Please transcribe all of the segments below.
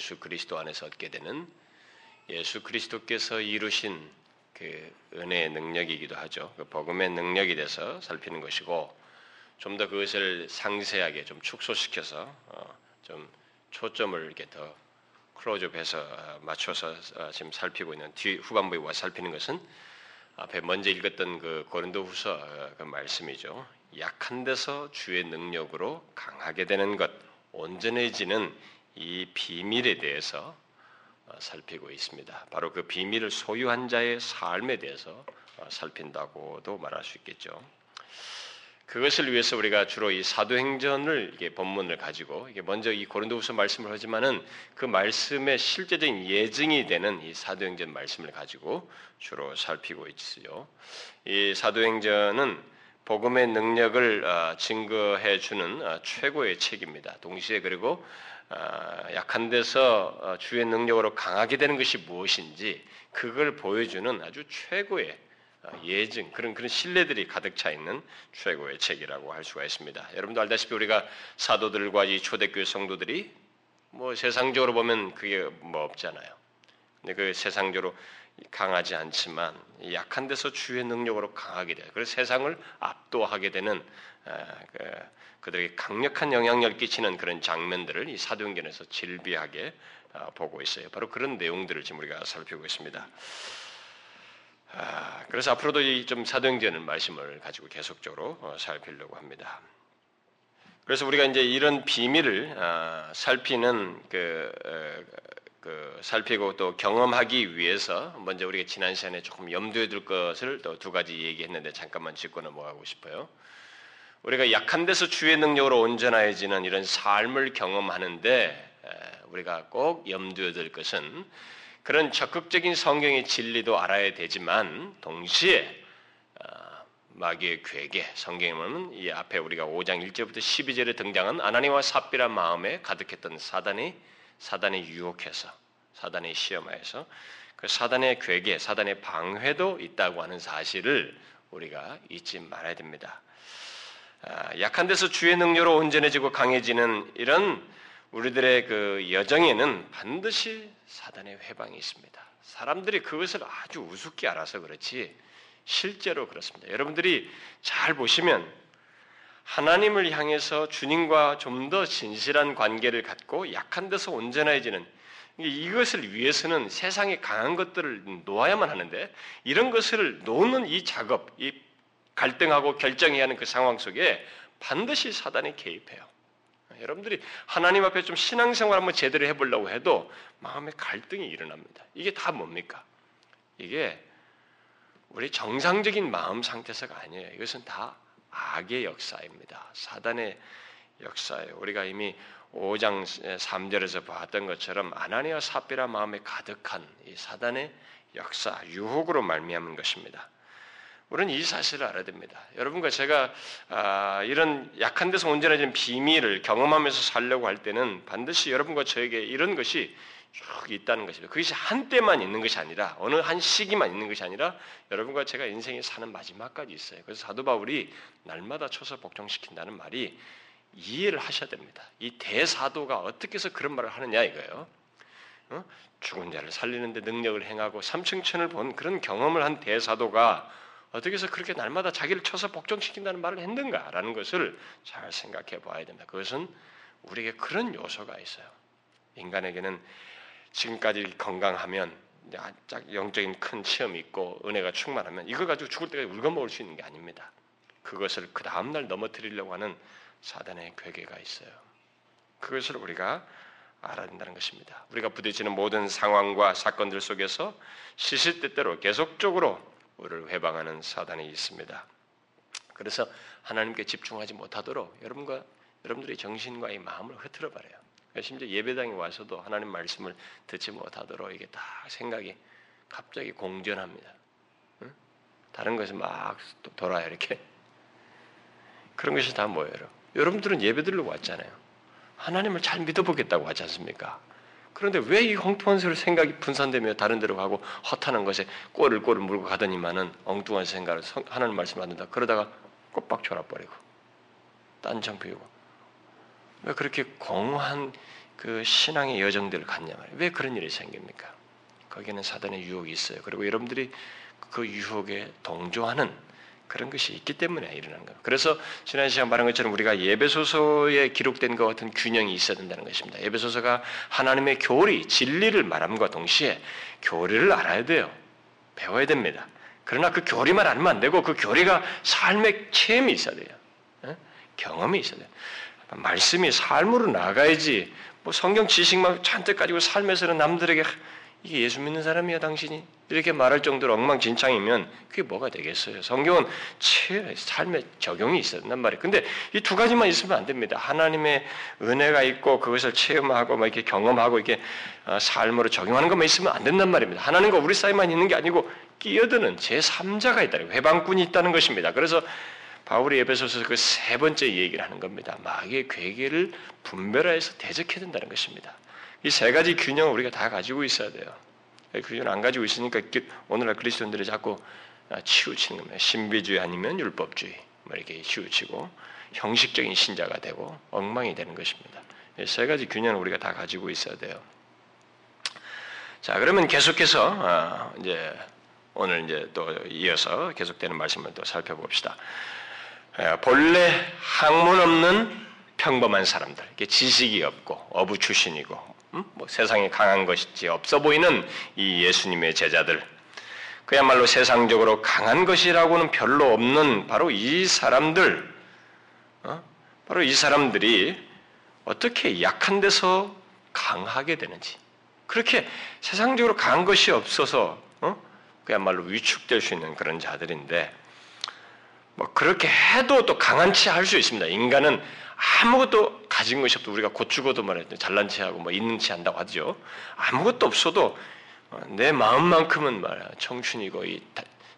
예수 그리스도 안에서 얻게 되는 예수 그리스도께서 이루신 그 은혜의 능력이기도 하죠. 그 복음의 능력이 돼서 살피는 것이고 좀 더 그것을 상세하게 좀 축소시켜서 어, 좀 초점을 이렇게 더 클로즈업해서 어, 맞춰서 어, 지금 살피고 있는 뒤 후반부에 와 살피는 것은 앞에 먼저 읽었던 그 고린도후서 어, 그 말씀이죠. 약한 데서 주의 능력으로 강하게 되는 것, 온전해지는 이 비밀에 대해서 어, 살피고 있습니다. 바로 그 비밀을 소유한 자의 삶에 대해서 어, 살핀다고도 말할 수 있겠죠. 그것을 위해서 우리가 주로 이 사도행전을 이게 본문을 가지고 이게 먼저 이 고린도후서 말씀을 하지만은 그 말씀의 실제적인 예증이 되는 이 사도행전 말씀을 가지고 주로 살피고 있어요. 이 사도행전은 복음의 능력을 어, 증거해 주는 최고의 책입니다. 동시에 그리고 아, 약한 데서 어, 주의 능력으로 강하게 되는 것이 무엇인지 그걸 보여주는 아주 최고의 어, 예증 그런 그런 신뢰들이 가득 차 있는 최고의 책이라고 할 수가 있습니다. 여러분도 알다시피 우리가 사도들과 이 초대교회 성도들이 뭐 세상적으로 보면 그게 뭐 없잖아요. 근데 그 세상적으로 강하지 않지만 약한 데서 주의 능력으로 강하게 돼요. 그래서 세상을 압도하게 되는 아, 그 그들에게 강력한 영향력을 끼치는 그런 장면들을 이 사도행전에서 질비하게 아, 보고 있어요. 바로 그런 내용들을 지금 우리가 살피고 있습니다. 아, 그래서 앞으로도 이 좀 사도행전의 말씀을 가지고 계속적으로 어, 살피려고 합니다. 그래서 우리가 이제 이런 비밀을 아, 살피는 그, 그 살피고 또 경험하기 위해서 먼저 우리가 지난 시간에 조금 염두에 둘 것을 또 두 가지 얘기했는데 잠깐만 짚고 넘어가고 싶어요. 우리가 약한 데서 주의 능력으로 온전해지는 이런 삶을 경험하는데 우리가 꼭 염두에 둘 것은 그런 적극적인 성경의 진리도 알아야 되지만 동시에 어, 마귀의 괴계 성경에 보면 이 앞에 우리가 5장 1절부터 12절에 등장한 아나니와 삽비란 마음에 가득했던 사단이 사단이 유혹해서 사단이 시험하여서 그 사단의 괴계, 사단의 방회도 있다고 하는 사실을 우리가 잊지 말아야 됩니다. 아, 약한 데서 주의 능력으로 온전해지고 강해지는 이런 우리들의 그 여정에는 반드시 사단의 회방이 있습니다. 사람들이 그것을 아주 우습게 알아서 그렇지 실제로 그렇습니다. 여러분들이 잘 보시면 하나님을 향해서 주님과 좀 더 진실한 관계를 갖고 약한 데서 온전해지는 이것을 위해서는 세상에 강한 것들을 놓아야만 하는데 이런 것을 놓는 이 작업, 이 갈등하고 결정해야 하는 그 상황 속에 반드시 사단이 개입해요. 여러분들이 하나님 앞에 좀 신앙생활 한번 제대로 해보려고 해도 마음의 갈등이 일어납니다. 이게 다 뭡니까? 이게 우리 정상적인 마음 상태서가 아니에요. 이것은 다 악의 역사입니다. 사단의 역사예요. 우리가 이미 5장 3절에서 봤던 것처럼 아나니아 사비라 마음에 가득한 이 사단의 역사, 유혹으로 말미암은 것입니다. 우리는 이 사실을 알아야 됩니다. 여러분과 제가 아, 이런 약한 데서 온전해진 비밀을 경험하면서 살려고 할 때는 반드시 여러분과 저에게 이런 것이 쭉 있다는 것입니다. 그것이 한때만 있는 것이 아니라 어느 한 시기만 있는 것이 아니라 여러분과 제가 인생에 사는 마지막까지 있어요. 그래서 사도 바울이 날마다 쳐서 복종시킨다는 말이 이해를 하셔야 됩니다. 이 대사도가 어떻게 해서 그런 말을 하느냐 이거예요. 어? 죽은 자를 살리는데 능력을 행하고 삼층천을 본 그런 경험을 한 대사도가 어떻게 해서 그렇게 날마다 자기를 쳐서 복종시킨다는 말을 했는가라는 것을 잘 생각해 봐야 된다. 그것은 우리에게 그런 요소가 있어요. 인간에게는 지금까지 건강하면 짝 영적인 큰 체험이 있고 은혜가 충만하면 이걸 가지고 죽을 때까지 울거먹을 수 있는 게 아닙니다. 그것을 그 다음날 넘어뜨리려고 하는 사단의 괴계가 있어요. 그것을 우리가 알아야 된다는 것입니다. 우리가 부딪히는 모든 상황과 사건들 속에서 시시때때로 계속적으로 우리를 회방하는 사단이 있습니다. 그래서 하나님께 집중하지 못하도록 여러분과 여러분들의 정신과 이 마음을 흐트러 버려요. 심지어 예배당에 와서도 하나님 말씀을 듣지 못하도록 이게 다 생각이 갑자기 공전합니다. 응? 다른 것이 막 돌아요 이렇게. 그런 것이 다 뭐예요? 여러분들은 예배들로 왔잖아요. 하나님을 잘 믿어보겠다고 하지 않습니까? 그런데 왜이 엉뚱한 소리 생각이 분산되며 다른 데로 가고 허탄한 것에 꼬를 꼬를 물고 가더니만은 엉뚱한 생각을 하나님 말씀 안 된다. 그러다가 꽃박 졸아버리고 딴청 피우고 왜 그렇게 공허한 그 신앙의 여정들을 갖냐 말이에요. 왜 그런 일이 생깁니까? 거기에는 사단의 유혹이 있어요. 그리고 여러분들이 그 유혹에 동조하는 그런 것이 있기 때문에 일어나는 거예요. 그래서 지난 시간 말한 것처럼 우리가 예배소서에 기록된 것 같은 균형이 있어야 된다는 것입니다. 예배소서가 하나님의 교리, 진리를 말함과 동시에 교리를 알아야 돼요. 배워야 됩니다. 그러나 그 교리만 알면 안 되고 그 교리가 삶의 체험이 있어야 돼요. 예? 경험이 있어야 돼요. 말씀이 삶으로 나가야지 뭐 성경 지식만 잔뜩 가지고 삶에서는 남들에게 이게 예수 믿는 사람이야 당신이 이렇게 말할 정도로 엉망진창이면 그게 뭐가 되겠어요? 성경은 삶의 적용이 된단 말이에요. 근데 이 두 가지만 있으면 안 됩니다. 하나님의 은혜가 있고 그것을 체험하고 막 이렇게 경험하고 이렇게 어, 삶으로 적용하는 것만 있으면 안 된단 말입니다. 하나님과 우리 사이만 있는 게 아니고 끼어드는 제 3자가 있다는 회방꾼이 있다는 것입니다. 그래서 바울이 에베소서 그 세 번째 얘기를 하는 겁니다. 마귀의 괴계를 분별하여서 대적해야 된다는 것입니다. 이 세 가지 균형을 우리가 다 가지고 있어야 돼요. 균형을 안 가지고 있으니까 오늘날 그리스도인들이 자꾸 아, 치우치는 겁니다. 신비주의 아니면 율법주의 뭐 이렇게 치우치고 형식적인 신자가 되고 엉망이 되는 것입니다. 세 가지 균형을 우리가 다 가지고 있어야 돼요. 자, 그러면 계속해서 아, 이제 오늘 이제 또 이어서 계속되는 말씀을 또 살펴봅시다. 본래 학문 없는 평범한 사람들, 지식이 없고 어부 출신이고 음? 뭐 세상에 강한 것이 없어 보이는 이 예수님의 제자들, 그야말로 세상적으로 강한 것이라고는 별로 없는 바로 이 사람들, 어? 바로 이 사람들이 어떻게 약한 데서 강하게 되는지, 그렇게 세상적으로 강한 것이 없어서 어? 그야말로 위축될 수 있는 그런 자들인데, 뭐 그렇게 해도 또 강한 치할수 있습니다. 인간은 아무것도 가진 것이 없도 우리가 곧 죽어도 말이야 잘난 체하고 뭐 있는 체 한다고 하죠. 아무것도 없어도 어, 내 마음만큼은 말이야 청춘이고 이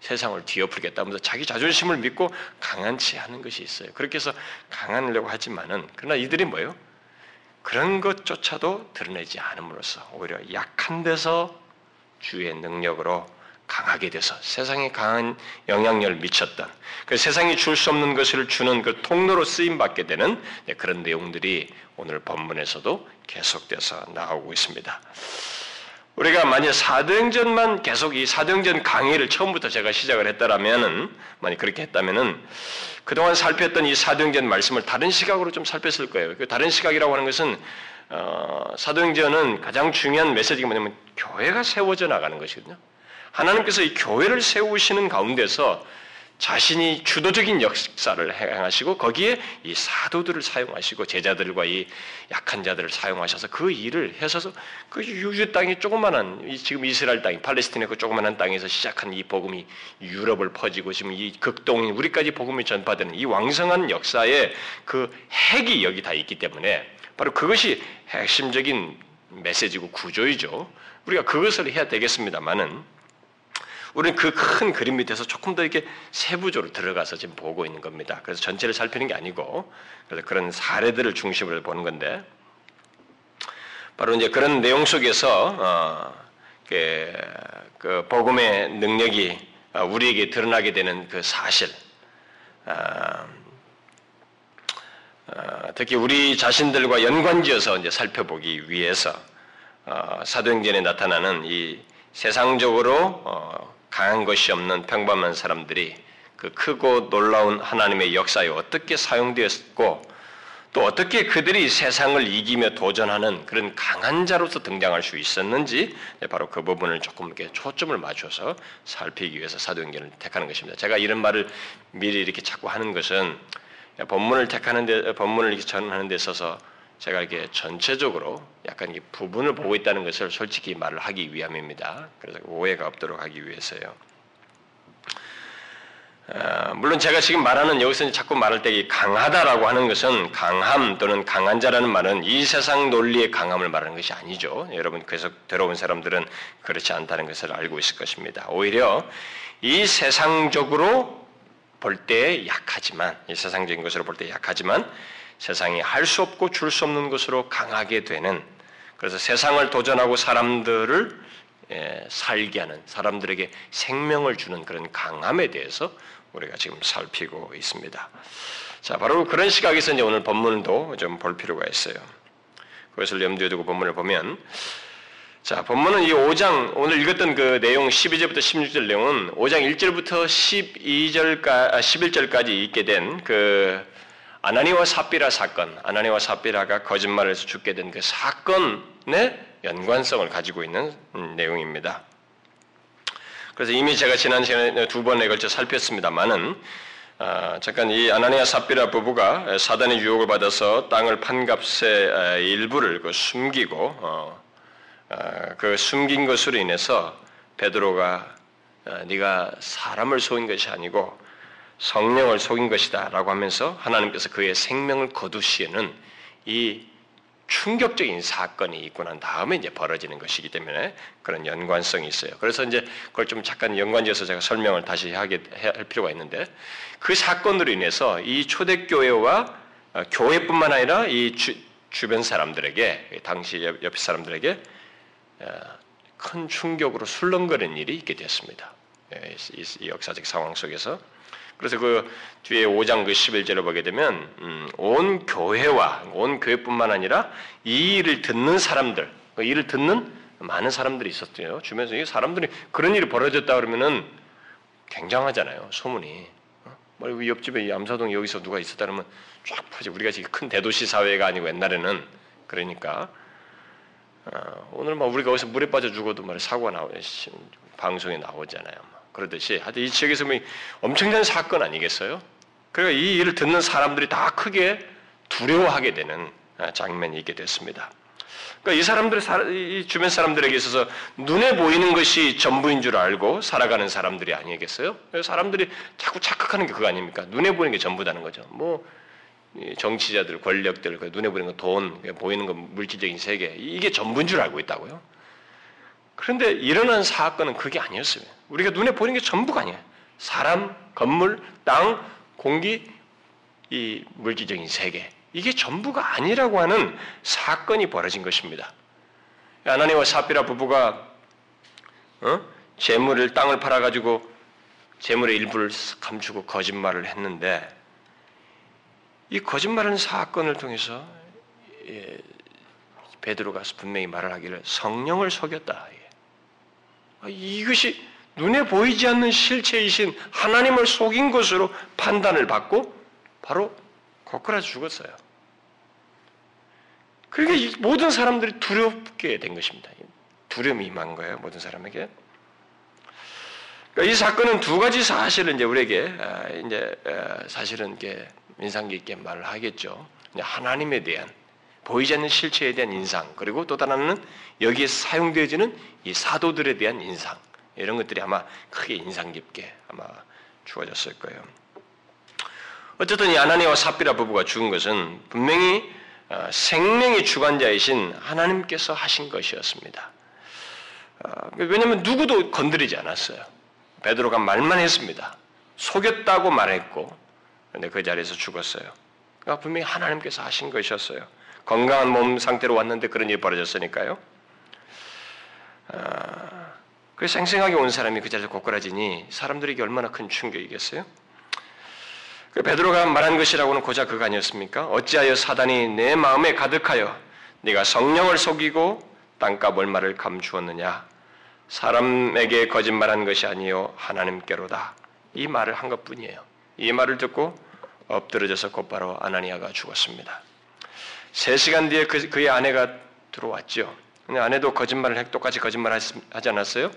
세상을 뒤엎으겠다 하면서 자기 자존심을 믿고 강한 체 하는 것이 있어요. 그렇게 해서 강하려고 하지만은 그러나 이들이 뭐예요? 그런 것조차도 드러내지 않음으로써 오히려 약한 데서 주의 능력으로 강하게 돼서 세상에 강한 영향력을 미쳤던 그 세상이 줄 수 없는 것을 주는 그 통로로 쓰임 받게 되는 네, 그런 내용들이 오늘 본문에서도 계속돼서 나오고 있습니다. 우리가 만약 사도행전만 계속 이 사도행전 강의를 처음부터 제가 시작을 했다라면은 만약 그렇게 했다면은 그동안 살폈던 이 사도행전 말씀을 다른 시각으로 좀 살폈을 거예요. 그 다른 시각이라고 하는 것은 어, 사도행전은 가장 중요한 메시지가 뭐냐면 교회가 세워져 나가는 것이거든요. 하나님께서 이 교회를 세우시는 가운데서 자신이 주도적인 역사를 행하시고 거기에 이 사도들을 사용하시고 제자들과 이 약한 자들을 사용하셔서 그 일을 해서 그 유주 땅이 조그만한 지금 이스라엘 땅이 팔레스틴의 그 조그만한 땅에서 시작한 이 복음이 유럽을 퍼지고 지금 이 극동인 우리까지 복음이 전파되는 이 왕성한 역사의 그 핵이 여기 다 있기 때문에 바로 그것이 핵심적인 메시지고 구조이죠. 우리가 그것을 해야 되겠습니다만은 우리는 그 큰 그림 밑에서 조금 더 이렇게 세부적으로 들어가서 지금 보고 있는 겁니다. 그래서 전체를 살피는 게 아니고 그래서 그런 사례들을 중심으로 보는 건데 바로 이제 그런 내용 속에서 어, 그, 그 복음의 능력이 어, 우리에게 드러나게 되는 그 사실, 어, 어, 특히 우리 자신들과 연관지어서 이제 살펴보기 위해서 어, 사도행전에 나타나는 이 세상적으로 어, 강한 것이 없는 평범한 사람들이 그 크고 놀라운 하나님의 역사에 어떻게 사용되었고 또 어떻게 그들이 세상을 이기며 도전하는 그런 강한 자로서 등장할 수 있었는지 네, 바로 그 부분을 조금 이렇게 초점을 맞춰서 살피기 위해서 사도행전을 택하는 것입니다. 제가 이런 말을 미리 이렇게 자꾸 하는 것은 본문을 택하는 데 본문을 이렇게 전하는 데 있어서 제가 이렇게 전체적으로 약간 이게 부분을 보고 있다는 것을 솔직히 말을 하기 위함입니다. 그래서 오해가 없도록 하기 위해서요. 어, 물론 제가 지금 말하는 여기서 자꾸 말할 때 강하다라고 하는 것은 강함 또는 강한 자라는 말은 이 세상 논리의 강함을 말하는 것이 아니죠. 여러분 계속 들어온 사람들은 그렇지 않다는 것을 알고 있을 것입니다. 오히려 이 세상적으로 볼 때 약하지만 이 세상적인 것으로 볼 때 약하지만 세상이 할 수 없고 줄 수 없는 것으로 강하게 되는 그래서 세상을 도전하고 사람들을 예, 살게 하는 사람들에게 생명을 주는 그런 강함에 대해서 우리가 지금 살피고 있습니다. 자, 바로 그런 시각에서 이제 오늘 본문도 좀 볼 필요가 있어요. 그것을 염두에 두고 본문을 보면 자, 본문은 이 5장 오늘 읽었던 그 내용 12절부터 16절 내용은 5장 1절부터 12절까 11절까지 있게 된 그 아나니와 삽비라 사건, 아나니와 삽비라가 거짓말에서 죽게 된 그 사건의 연관성을 가지고 있는 음, 내용입니다. 그래서 이미 제가 지난 시간에 두 번에 걸쳐 살폈습니다만은 어, 잠깐 이 아나니아 삽비라 부부가 사단의 유혹을 받아서 땅을 판 값의 일부를 그 숨기고 어, 어, 그 숨긴 것으로 인해서 베드로가 어, 네가 사람을 속인 것이 아니고 성령을 속인 것이다 라고 하면서 하나님께서 그의 생명을 거두시에는 이 충격적인 사건이 있고 난 다음에 이제 벌어지는 것이기 때문에 그런 연관성이 있어요. 그래서 이제 그걸 좀 잠깐 연관지어서 제가 설명을 다시 하게 할 필요가 있는데 그 사건으로 인해서 이 초대교회와 어, 교회뿐만 아니라 이 주, 주변 사람들에게 당시 옆 사람들에게 어, 큰 충격으로 술렁거리는 일이 있게 되었습니다. 예, 이 역사적 상황 속에서 그래서 그 뒤에 5장 그 11절을 보게 되면 음, 온 교회와 온 교회뿐만 아니라 이 일을 듣는 사람들, 그 일을 듣는 많은 사람들이 있었대요. 주변에서 이 사람들이 그런 일이 벌어졌다 그러면은 굉장하잖아요. 소문이. 어? 뭐 옆집에 암사동 여기서 누가 있었다 그러면 쫙 퍼지. 우리가 지금 큰 대도시 사회가 아니고 옛날에는 그러니까 어, 오늘 막 우리가 어디서 물에 빠져 죽어도 말 사고가 나오 방송에 나오잖아요. 그러듯이 하여튼 이 지역에서 뭐 엄청난 사건 아니겠어요? 그러니까 이 일을 듣는 사람들이 다 크게 두려워하게 되는 아, 장면이 있게 됐습니다. 그러니까 이 사람들, 이 주변 사람들에게 있어서 눈에 보이는 것이 전부인 줄 알고 살아가는 사람들이 아니겠어요? 사람들이 자꾸 착각하는 게 그거 아닙니까? 눈에 보이는 게 전부다는 거죠. 뭐 정치자들, 권력들, 그 눈에 보이는 거 돈, 보이는 거 물질적인 세계 이게 전부인 줄 알고 있다고요? 그런데 일어난 사건은 그게 아니었어요. 우리가 눈에 보이는 게 전부가 아니에요. 사람, 건물, 땅, 공기, 이 물질적인 세계. 이게 전부가 아니라고 하는 사건이 벌어진 것입니다. 아나니와 사피라 부부가 어? 재물을 땅을 팔아 가지고 재물의 일부를 감추고 거짓말을 했는데 이 거짓말하는 사건을 통해서 예, 베드로가 분명히 말을 하기를 성령을 속였다. 아, 이것이 눈에 보이지 않는 실체이신 하나님을 속인 것으로 판단을 받고 바로 거꾸라져 죽었어요. 그러니까 모든 사람들이 두렵게 된 것입니다. 두려움이 임한 거예요, 모든 사람에게. 그러니까 이 사건은 두 가지 사실을 이제 우리에게 아, 이제 아, 사실은 게 인상 깊게 말을 하겠죠. 하나님에 대한 보이지 않는 실체에 대한 인상, 그리고 또 다른 여기에 사용되어지는 이 사도들에 대한 인상, 이런 것들이 아마 크게 인상 깊게 아마 주어졌을 거예요. 어쨌든 이 아나니와 삽비라 부부가 죽은 것은 분명히 어, 생명의 주관자이신 하나님께서 하신 것이었습니다. 어, 왜냐하면 누구도 건드리지 않았어요. 베드로가 말만 했습니다. 속였다고 말했고, 근데 그 자리에서 죽었어요. 그러니까 분명히 하나님께서 하신 것이었어요. 건강한 몸 상태로 왔는데 그런 일이 벌어졌으니까요. 아, 그 생생하게 온 사람이 그 자리에서 고꾸라지니 사람들에게 얼마나 큰 충격이겠어요? 그 베드로가 말한 것이라고는 고작 그거 아니었습니까? 어찌하여 사단이 내 마음에 가득하여 네가 성령을 속이고 땅값 얼마를 감추었느냐? 사람에게 거짓말한 것이 아니요 하나님께로다. 이 말을 한 것뿐이에요. 이 말을 듣고 엎드러져서 곧바로 아나니아가 죽었습니다. 세 시간 뒤에 그, 그의 아내가 들어왔죠. 아내도 거짓말을 해 똑같이 거짓말 하지 않았어요?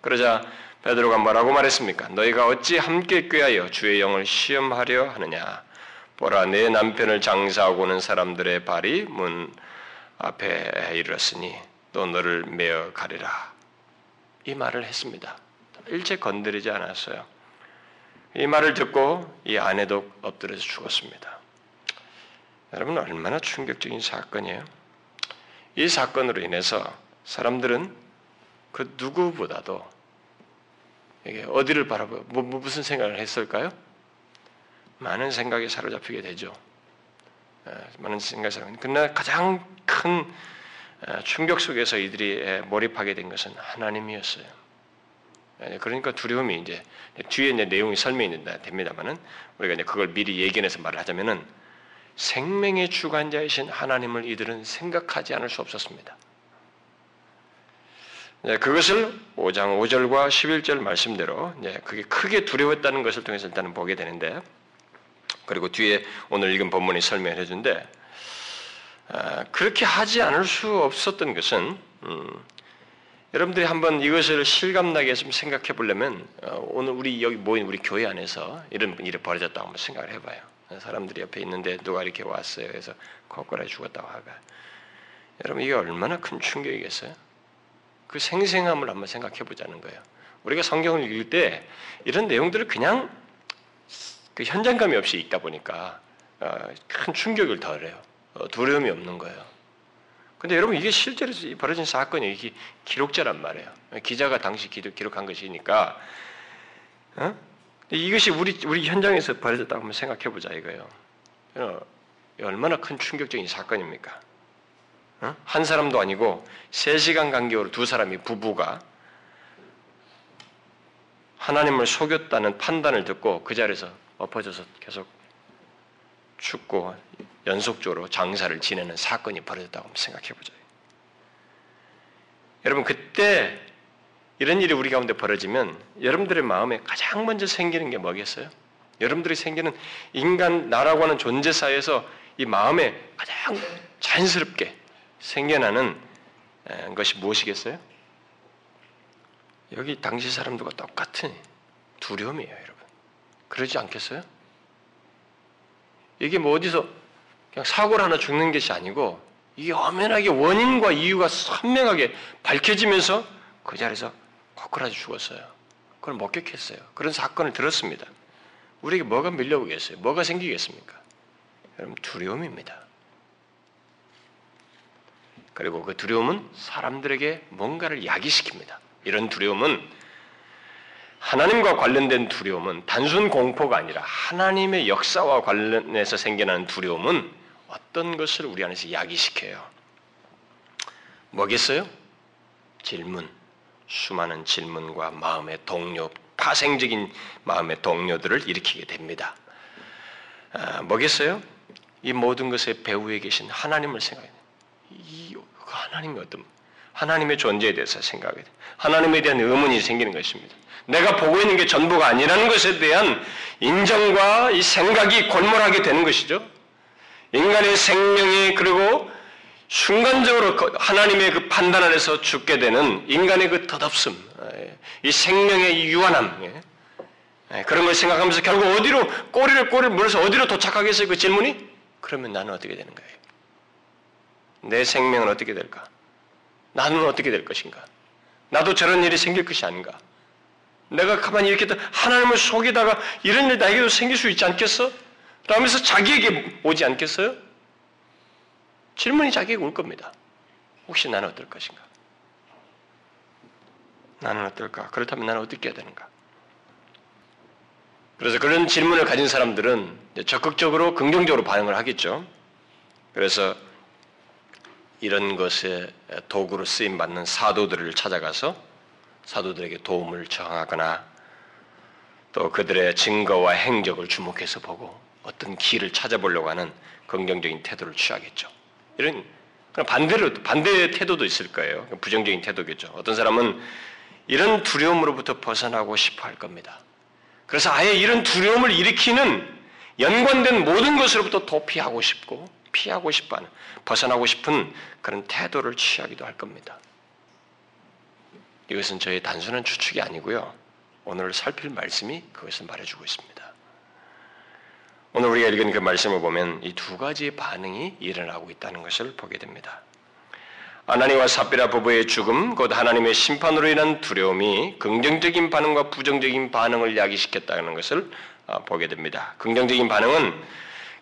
그러자 베드로가 뭐라고 말했습니까? 너희가 어찌 함께 꾀하여 주의 영을 시험하려 하느냐? 보라 내 남편을 장사하고 는 사람들의 발이 문 앞에 이르렀으니 또 너를 메어 가리라. 이 말을 했습니다. 일체 건드리지 않았어요. 이 말을 듣고 이 아내도 엎드려서 죽었습니다. 여러분 얼마나 충격적인 사건이에요. 이 사건으로 인해서 사람들은 그 누구보다도 이게 어디를 바라보고 뭐, 뭐, 무슨 생각을 했을까요? 많은 생각에 사로잡히게 되죠. 예, 많은 생각에 사로잡히게. 그러나 가장 큰 어, 충격 속에서 이들이 예, 몰입하게 된 것은 하나님이었어요. 예, 그러니까 두려움이 이제 뒤에 이제 내용이 설명이 됩니다만은 우리가 이제 그걸 미리 예견해서 말을 하자면은 생명의 주관자이신 하나님을 이들은 생각하지 않을 수 없었습니다. 네, 그것을 5장 5절과 11절 말씀대로 네, 그게 크게 두려웠다는 것을 통해서 일단은 보게 되는데 그리고 뒤에 오늘 읽은 본문이 설명해 주는데 아, 그렇게 하지 않을 수 없었던 것은 음, 여러분들이 한번 이것을 실감나게 좀 생각해 보려면 어, 오늘 우리 여기 모인 우리 교회 안에서 이런 일이 벌어졌다고 한번 생각을 해봐요. 사람들이 옆에 있는데 누가 이렇게 왔어요. 그래서 거꾸로 죽었다고 하가. 여러분 이게 얼마나 큰 충격이겠어요? 그 생생함을 한번 생각해 보자는 거예요. 우리가 성경을 읽을 때 이런 내용들을 그냥 그 현장감이 없이 읽다 보니까 어, 큰 충격을 덜해요. 어, 두려움이 없는 거예요. 근데 여러분 이게 실제로 벌어진 사건이 이게 기록자란 말이에요. 기자가 당시 기록한 것이니까 어? 이것이 우리 우리 현장에서 벌어졌다고 한번 생각해 보자 이거예요. 얼마나 큰 충격적인 사건입니까? 어? 한 사람도 아니고 3시간 간격으로 두 사람이 부부가 하나님을 속였다는 판단을 듣고 그 자리에서 엎어져서 계속 죽고 연속적으로 장사를 지내는 사건이 벌어졌다고 생각해 보죠. 여러분 그때 이런 일이 우리 가운데 벌어지면 여러분들의 마음에 가장 먼저 생기는 게 뭐겠어요? 여러분들이 생기는 인간 나라고 하는 존재 사이에서 이 마음에 가장 자연스럽게 생겨나는 것이 무엇이겠어요? 여기 당시 사람들과 똑같은 두려움이에요, 여러분. 그러지 않겠어요? 이게 뭐 어디서 그냥 사고를 하나 죽는 것이 아니고 이게 엄연하게 원인과 이유가 선명하게 밝혀지면서 그 자리에서 거꾸라지 죽었어요. 그걸 목격했어요. 그런 사건을 들었습니다. 우리에게 뭐가 밀려오겠어요? 뭐가 생기겠습니까? 여러분 두려움입니다. 그리고 그 두려움은 사람들에게 뭔가를 야기시킵니다. 이런 두려움은 하나님과 관련된 두려움은 단순 공포가 아니라 하나님의 역사와 관련해서 생겨나는 두려움은 어떤 것을 우리 안에서 야기시켜요. 뭐겠어요? 질문, 수많은 질문과 마음의 동료, 파생적인 마음의 동료들을 일으키게 됩니다. 아, 뭐겠어요? 이 모든 것의 배후에 계신 하나님을 생각해요. 이 하나님이 어떤 하나님의 존재에 대해서 생각해야 돼. 하나님에 대한 의문이 생기는 것입니다. 내가 보고 있는 게 전부가 아니라는 것에 대한 인정과 이 생각이 골몰하게 되는 것이죠. 인간의 생명이 그리고 순간적으로 그 하나님의 그 판단 아래서 죽게 되는 인간의 그 덧없음, 이 생명의 유한함, 예. 예, 그런 걸 생각하면서 결국 어디로 꼬리를 꼬리를 물어서 어디로 도착하겠어요? 그 질문이? 그러면 나는 어떻게 되는 거예요? 내 생명은 어떻게 될까? 나는 어떻게 될 것인가? 나도 저런 일이 생길 것이 아닌가? 내가 가만히 이렇게 하나님을 속이다가 이런 일 나에게도 생길 수 있지 않겠어? 라면서 자기에게 오지 않겠어요? 질문이 자기에게 올 겁니다. 혹시 나는 어떨 것인가? 나는 어떨까? 그렇다면 나는 어떻게 해야 되는가? 그래서 그런 질문을 가진 사람들은 적극적으로 긍정적으로 반응을 하겠죠. 그래서 이런 것에 도구로 쓰임 받는 사도들을 찾아가서 사도들에게 도움을 청하거나 또 그들의 증거와 행적을 주목해서 보고 어떤 길을 찾아보려고 하는 긍정적인 태도를 취하겠죠. 이런 반대로 반대의 태도도 있을 거예요. 부정적인 태도겠죠. 어떤 사람은 이런 두려움으로부터 벗어나고 싶어 할 겁니다. 그래서 아예 이런 두려움을 일으키는 연관된 모든 것으로부터 도피하고 싶고 피하고 싶어하는 벗어나고 싶은 그런 태도를 취하기도 할 겁니다. 이것은 저의 단순한 추측이 아니고요. 오늘 살필 말씀이 그것을 말해주고 있습니다. 오늘 우리가 읽은 그 말씀을 보면 이 두 가지의 반응이 일어나고 있다는 것을 보게 됩니다. 아나니와 사피라 부부의 죽음, 곧 하나님의 심판으로 인한 두려움이 긍정적인 반응과 부정적인 반응을 야기시켰다는 것을 어, 보게 됩니다. 긍정적인 반응은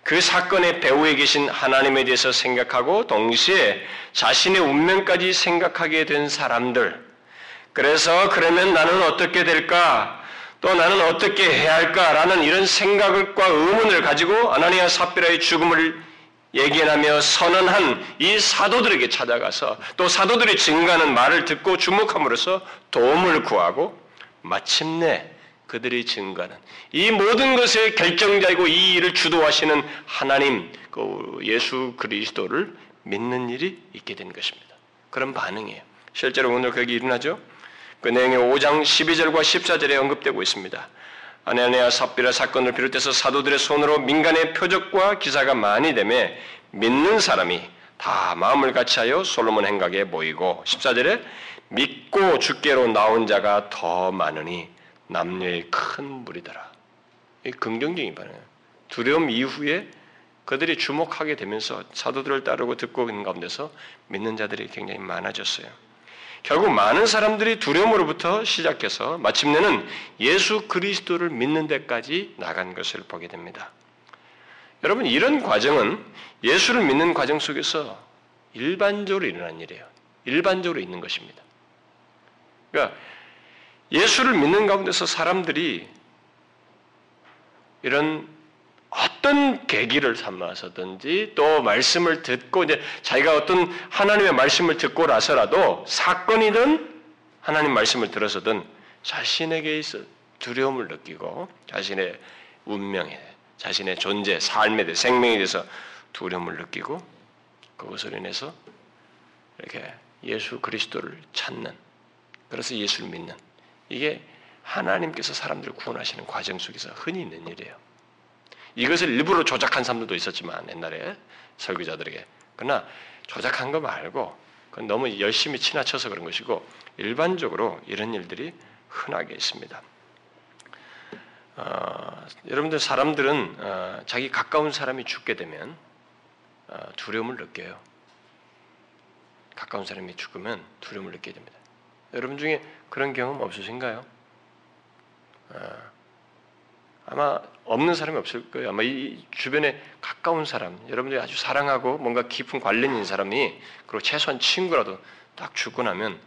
그 사건의 배후에 계신 하나님에 대해서 생각하고 동시에 자신의 운명까지 생각하게 된 사람들. 그래서 그러면 나는 어떻게 될까? 또 나는 어떻게 해야 할까라는 이런 생각과 의문을 가지고 아나니아 사피라의 죽음을 예견하며 선언한 이 사도들에게 찾아가서 또 사도들이 증가하는 말을 듣고 주목함으로써 도움을 구하고 마침내 그들이 증거하는 이 모든 것의 결정자이고 이 일을 주도하시는 하나님, 그 예수 그리스도를 믿는 일이 있게 된 것입니다. 그런 반응이에요. 실제로 오늘 거기 일어나죠. 그 내용이 5장 12절과 14절에 언급되고 있습니다. 아나니아 삽비라 사건을 비롯해서 사도들의 손으로 민간의 표적과 기사가 많이 되매 믿는 사람이 다 마음을 같이하여 솔로몬 행각에 모이고 14절에 믿고 주께로 나온 자가 더 많으니 남녀의 큰 무리더라. 이 긍정적인 반응이에요. 두려움 이후에 그들이 주목하게 되면서 사도들을 따르고 듣고 있는 가운데서 믿는 자들이 굉장히 많아졌어요. 결국 많은 사람들이 두려움으로부터 시작해서 마침내는 예수 그리스도를 믿는 데까지 나간 것을 보게 됩니다. 여러분 이런 과정은 예수를 믿는 과정 속에서 일반적으로 일어난 일이에요. 일반적으로 있는 것입니다. 그러니까 예수를 믿는 가운데서 사람들이 이런 어떤 계기를 삼아서든지 또 말씀을 듣고 이제 자기가 어떤 하나님의 말씀을 듣고 나서라도 사건이든 하나님 말씀을 들어서든 자신에게 있어 두려움을 느끼고 자신의 운명에 자신의 존재, 삶에 대해 생명에 대해서 두려움을 느끼고 그것을 인해서 이렇게 예수 그리스도를 찾는 그래서 예수를 믿는 이게 하나님께서 사람들을 구원하시는 과정 속에서 흔히 있는 일이에요. 이것을 일부러 조작한 사람들도 있었지만 옛날에 설교자들에게 그러나 조작한 거 말고 그건 너무 열심히 지나쳐서 그런 것이고 일반적으로 이런 일들이 흔하게 있습니다. 어, 여러분들 사람들은 어, 자기 가까운 사람이 죽게 되면 어, 두려움을 느껴요. 가까운 사람이 죽으면 두려움을 느끼게 됩니다. 여러분 중에 그런 경험 없으신가요? 어, 아마 없는 사람이 없을 거예요. 아마 이 주변에 가까운 사람, 여러분들이 아주 사랑하고 뭔가 깊은 관련 있는 사람이 그리고 최소한 친구라도 딱 죽고 나면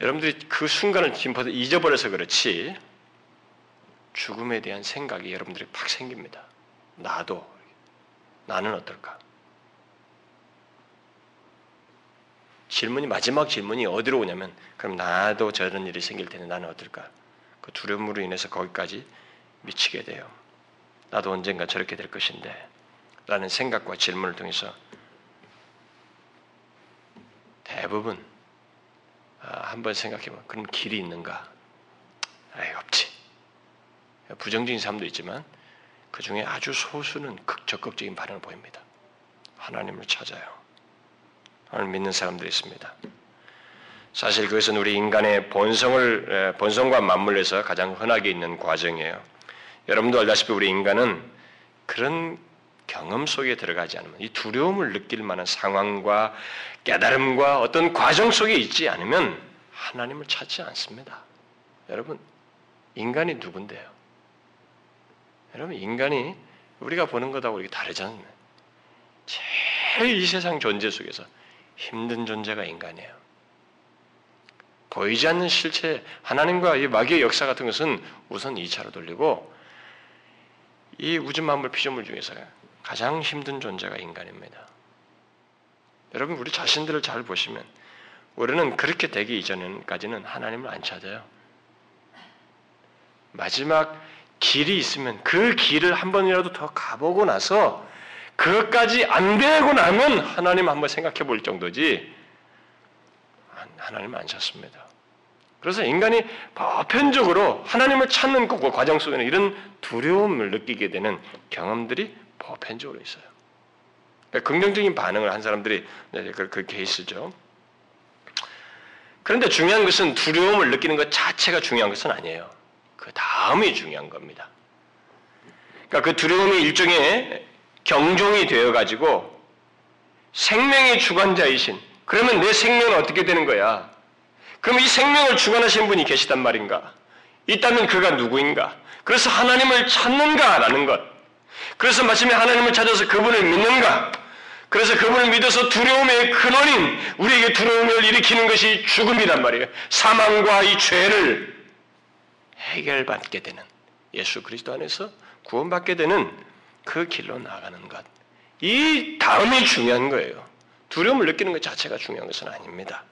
여러분들이 그 순간을 지금 잊어버려서 그렇지 죽음에 대한 생각이 여러분들이 팍 생깁니다. 나도 나는 어떨까? 질문이 마지막 질문이 어디로 오냐면 그럼 나도 저런 일이 생길 텐데 나는 어떨까? 그 두려움으로 인해서 거기까지 미치게 돼요. 나도 언젠가 저렇게 될 것인데 라는 생각과 질문을 통해서 대부분 아, 한번 생각해보면 그럼 길이 있는가? 아이 없지. 부정적인 사람도 있지만 그 중에 아주 소수는 적극적인 반응을 보입니다. 하나님을 찾아요. 하나님 믿는 사람들이 있습니다. 사실 그것은 우리 인간의 본성을 본성과 맞물려서 가장 흔하게 있는 과정이에요. 여러분도 알다시피 우리 인간은 그런 경험 속에 들어가지 않으면 이 두려움을 느낄 만한 상황과 깨달음과 어떤 과정 속에 있지 않으면 하나님을 찾지 않습니다. 여러분, 인간이 누군데요? 여러분, 인간이 우리가 보는 것하고 이렇게 다르잖아요. 제일 이 세상 존재 속에서 힘든 존재가 인간이에요. 보이지 않는 실체, 하나님과 이 마귀의 역사 같은 것은 우선 2차로 돌리고 이 우주 만물 피조물 중에서 가장 힘든 존재가 인간입니다. 여러분 우리 자신들을 잘 보시면 우리는 그렇게 되기 이전까지는 하나님을 안 찾아요. 마지막 길이 있으면 그 길을 한 번이라도 더 가보고 나서 그것까지 안 되고 나면 하나님 한번 생각해 볼 정도지 하나님 안 찾습니다. 그래서 인간이 보편적으로 하나님을 찾는 그 과정 속에는 이런 두려움을 느끼게 되는 경험들이 보편적으로 있어요. 그러니까 긍정적인 반응을 한 사람들이 네, 그, 그 케이스죠. 그런데 중요한 것은 두려움을 느끼는 것 자체가 중요한 것은 아니에요. 그 다음이 중요한 겁니다. 그러니까 그 두려움이 일종의 경종이 되어 가지고 생명의 주관자이신 그러면 내 생명은 어떻게 되는 거야? 그럼 이 생명을 주관하신 분이 계시단 말인가? 있다면 그가 누구인가? 그래서 하나님을 찾는가라는 것. 그래서 마침내 하나님을 찾아서 그분을 믿는가? 그래서 그분을 믿어서 두려움의 근원인 우리에게 두려움을 일으키는 것이 죽음이란 말이에요. 사망과 이 죄를 해결받게 되는 예수 그리스도 안에서 구원받게 되는 그 길로 나가는 것. 이 다음이 중요한 거예요. 두려움을 느끼는 것 자체가 중요한 것은 아닙니다.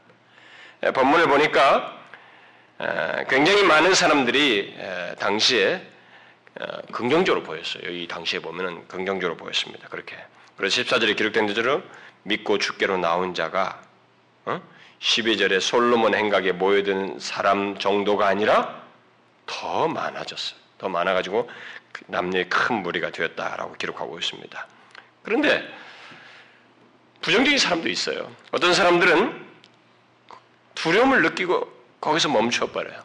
본문을 보니까 굉장히 많은 사람들이 당시에 어, 긍정적으로 보였어요. 이 당시에 보면은 긍정적으로 보였습니다. 그렇게. 그래서 14절에 기록된 대로 믿고 주께로 나온 자가 12절에 어? 솔로몬 행각에 모여든 사람 정도가 아니라 더 많아졌어요. 더 많아가지고 그 남녀의 큰 무리가 되었다라고 기록하고 있습니다. 그런데 부정적인 사람도 있어요. 어떤 사람들은 두려움을 느끼고 거기서 멈춰버려요.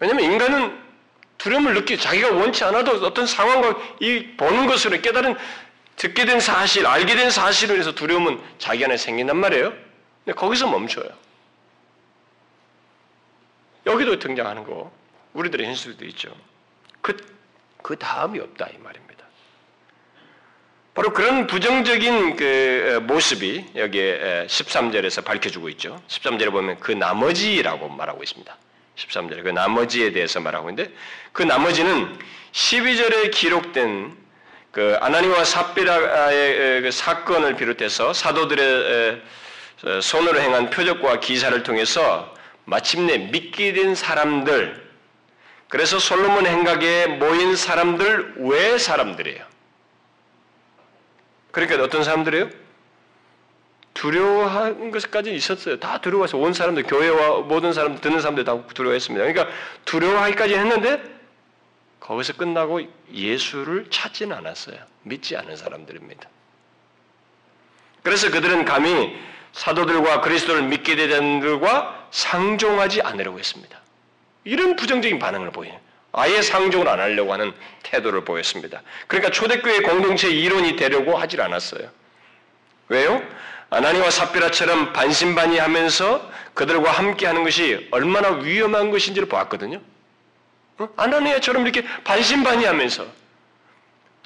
왜냐하면 인간은 두려움을 느끼 자기가 원치 않아도 어떤 상황과 이 보는 것으로 깨달은 듣게 된 사실, 알게 된 사실을 해서 두려움은 자기 안에 생긴단 말이에요. 근데 거기서 멈춰요. 여기도 등장하는 거 우리들의 현실도 있죠. 그, 그 다음이 없다 이 말입니다. 바로 그런 부정적인 그 모습이 여기에 13절에서 밝혀주고 있죠. 13절에 보면 그 나머지라고 말하고 있습니다. 13절에 그 나머지에 대해서 말하고 있는데 그 나머지는 12절에 기록된 그 아나니와 삽비라의 그 사건을 비롯해서 사도들의 손으로 행한 표적과 기사를 통해서 마침내 믿게 된 사람들 그래서 솔로몬 행각에 모인 사람들 외 사람들이에요. 그러니까 어떤 사람들이에요? 두려워한 것까지 있었어요. 다 두려워해서 온 사람들, 교회와 모든 사람, 듣는 사람들 다 두려워했습니다. 그러니까 두려워하기까지 했는데 거기서 끝나고 예수를 찾지는 않았어요. 믿지 않은 사람들입니다. 그래서 그들은 감히 사도들과 그리스도를 믿게 되는 들과 상종하지 않으려고 했습니다. 이런 부정적인 반응을 보여요. 아예 상종을 안 하려고 하는 태도를 보였습니다. 그러니까 초대교회 공동체 이론이 되려고 하질 않았어요. 왜요? 아나니와 삽비라처럼 반신반의하면서 그들과 함께하는 것이 얼마나 위험한 것인지를 보았거든요. 어? 아나니아처럼 이렇게 반신반의하면서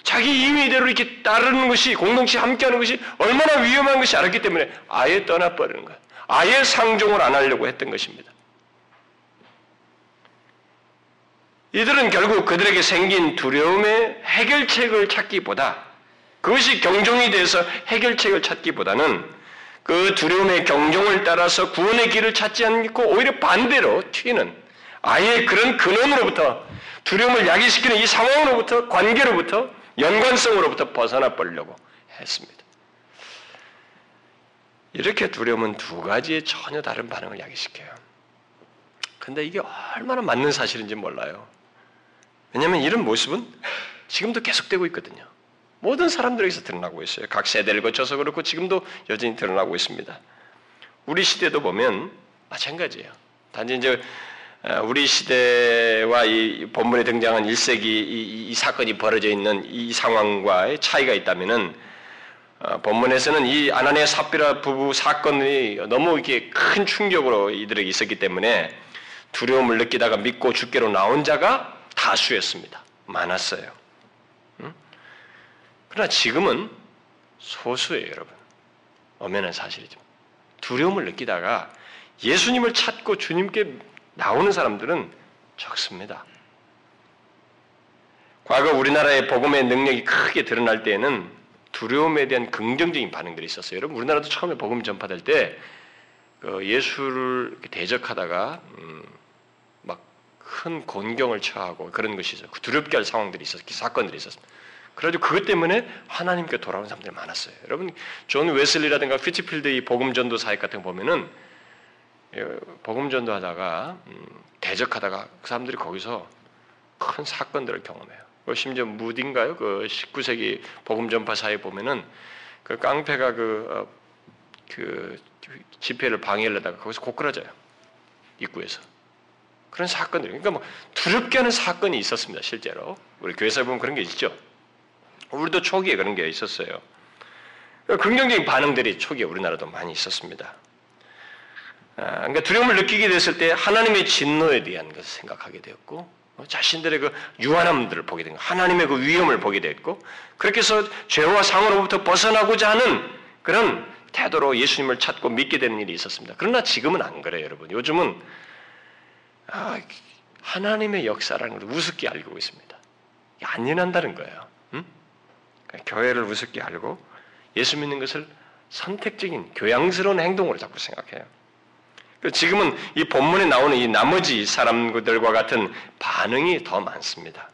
자기 임의대로 이렇게 따르는 것이 공동체 함께하는 것이 얼마나 위험한 것이 알았기 때문에 아예 떠나버리는 거예요. 아예 상종을 안 하려고 했던 것입니다. 이들은 결국 그들에게 생긴 두려움의 해결책을 찾기보다 그것이 경종이 돼서 해결책을 찾기보다는 그 두려움의 경종을 따라서 구원의 길을 찾지 않고 오히려 반대로 튀는 아예 그런 근원으로부터 두려움을 야기시키는 이 상황으로부터 관계로부터 연관성으로부터 벗어나 버리려고 했습니다. 이렇게 두려움은 두 가지의 전혀 다른 반응을 야기시켜요. 근데 이게 얼마나 맞는 사실인지 몰라요. 왜냐하면 이런 모습은 지금도 계속되고 있거든요. 모든 사람들에게서 드러나고 있어요. 각 세대를 거쳐서 그렇고 지금도 여전히 드러나고 있습니다. 우리 시대도 보면 마찬가지예요. 단지 이제 어, 우리 시대와 이 본문에 등장한 1세기 이, 이 사건이 벌어져 있는 이 상황과의 차이가 있다면은 어, 본문에서는 이 아나니아 삽비라 부부 사건이 너무 이렇게 큰 충격으로 이들에게 있었기 때문에 두려움을 느끼다가 믿고 죽게로 나온 자가 다수였습니다. 많았어요. 응? 그러나 지금은 소수예요, 여러분. 엄연한 사실이죠. 두려움을 느끼다가 예수님을 찾고 주님께 나오는 사람들은 적습니다. 과거 우리나라의 복음의 능력이 크게 드러날 때에는 두려움에 대한 긍정적인 반응들이 있었어요. 여러분, 우리나라도 처음에 복음 전파될 때그 예수를 대적하다가 음, 큰 곤경을 처하고 그런 것이 있어요. 두렵게 할 상황들이 있었, 사건들이 있었습니다. 그래가지고 그것 때문에 하나님께 돌아온 사람들이 많았어요. 여러분, 존 웨슬리라든가 휫필드 이 복음전도 사역 같은 거 보면은 예, 복음전도 하다가 음, 대적하다가 그 사람들이 거기서 큰 사건들을 경험해요. 그 심지어 무딘가요? 그 19세기 복음전파 사에 보면은 그 깡패가 그, 어, 그 집회를 방해하려다가 거기서 고꾸라져요. 입구에서. 그런 사건들. 그러니까 뭐 두렵게 하는 사건이 있었습니다. 실제로 우리 교회에서 보면 그런 게 있죠. 우리도 초기에 그런 게 있었어요. 긍정적인 반응들이 초기에 우리나라도 많이 있었습니다. 아, 그러니까 두려움을 느끼게 됐을 때 하나님의 진노에 대한 것을 생각하게 되었고 뭐 자신들의 그 유한함들을 보게 된 거, 하나님의 그 위험을 보게 됐고 그렇게 해서 죄와 상으로부터 벗어나고자 하는 그런 태도로 예수님을 찾고 믿게 되는 일이 있었습니다. 그러나 지금은 안 그래요, 여러분. 요즘은 아, 하나님의 역사라는 걸 우습게 알고 있습니다. 안 일어난다는 거예요. 응? 그러니까 교회를 우습게 알고 예수 믿는 것을 선택적인 교양스러운 행동으로 자꾸 생각해요. 지금은 이 본문에 나오는 이 나머지 사람들과 같은 반응이 더 많습니다.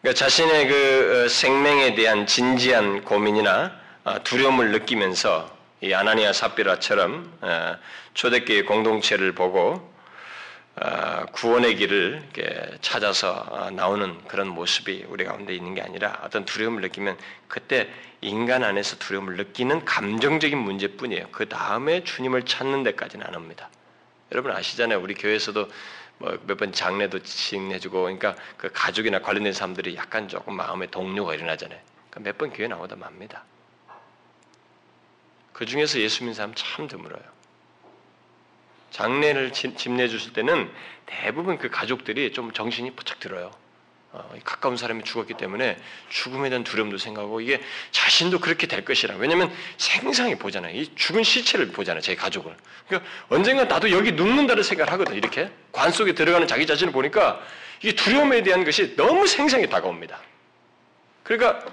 그러니까 자신의 그 어, 생명에 대한 진지한 고민이나 어, 두려움을 느끼면서 이 아나니아 삽비라처럼 어, 초대교회 공동체를 보고 어, 구원의 길을 찾아서 어, 나오는 그런 모습이 우리 가운데 있는 게 아니라 어떤 두려움을 느끼면 그때 인간 안에서 두려움을 느끼는 감정적인 문제뿐이에요. 그 다음에 주님을 찾는 데까지는 안 옵니다. 여러분 아시잖아요. 우리 교회에서도 뭐 몇 번 장례도 진행해주고, 그러니까 그 가족이나 관련된 사람들이 약간 조금 마음에 동료가 일어나잖아요. 그러니까 몇 번 교회 나오다 맙니다. 그 중에서 예수 믿는 사람 참 드물어요. 장례를 집내 주실 때는 대부분 그 가족들이 좀 정신이 부쩍 들어요. 어, 가까운 사람이 죽었기 때문에 죽음에 대한 두려움도 생각하고 이게 자신도 그렇게 될 것이라. 왜냐하면 생상이 보잖아요. 이 죽은 시체를 보잖아요. 제 가족을. 그러니까 언젠가 나도 여기 눕는다를 생각을 하거든. 이렇게 관 속에 들어가는 자기 자신을 보니까 이게 두려움에 대한 것이 너무 생생히 다가옵니다. 그러니까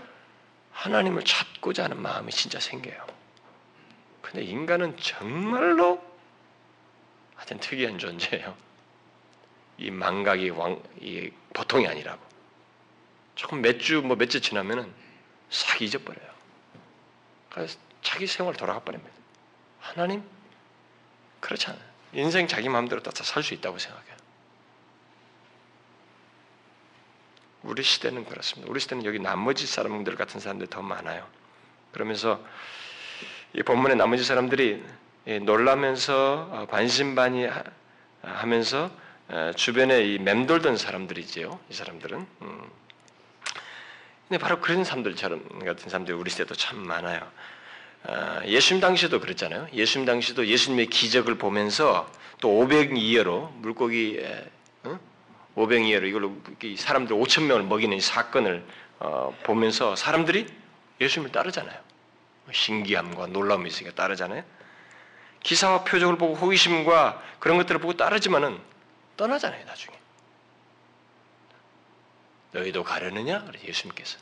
하나님을 찾고자 하는 마음이 진짜 생겨요. 근데 인간은 정말로 하여튼 특이한 존재예요. 이 망각이 왕, 이 보통이 아니라고. 조금 몇 주, 뭐 몇 주 지나면은 싹 잊어버려요. 그래서 자기 생활 돌아가 버립니다. 하나님? 그렇지 않아요. 인생 자기 마음대로 다 살 수 있다고 생각해요. 우리 시대는 그렇습니다. 우리 시대는 여기 나머지 사람들 같은 사람들 더 많아요. 그러면서 이 본문의 나머지 사람들이 예, 놀라면서 어, 반신반의 하면서 어, 주변에 이 맴돌던 사람들이지요. 이 사람들은. 음. 근데 바로 그런 사람들처럼 같은 사람들이 우리 시대도 참 많아요. 아, 예수님 당시도 그랬잖아요. 예수님 당시도 예수님의 기적을 보면서 또 500이어로 물고기 500이어로 이걸로 사람들 5천 명을 먹이는 사건을 어, 보면서 사람들이 예수님을 따르잖아요. 신기함과 놀라움이 있으니까 따르잖아요. 기사와 표적을 보고 호기심과 그런 것들을 보고 따르지만은 떠나잖아요, 나중에. 너희도 가려느냐? 예수님께서.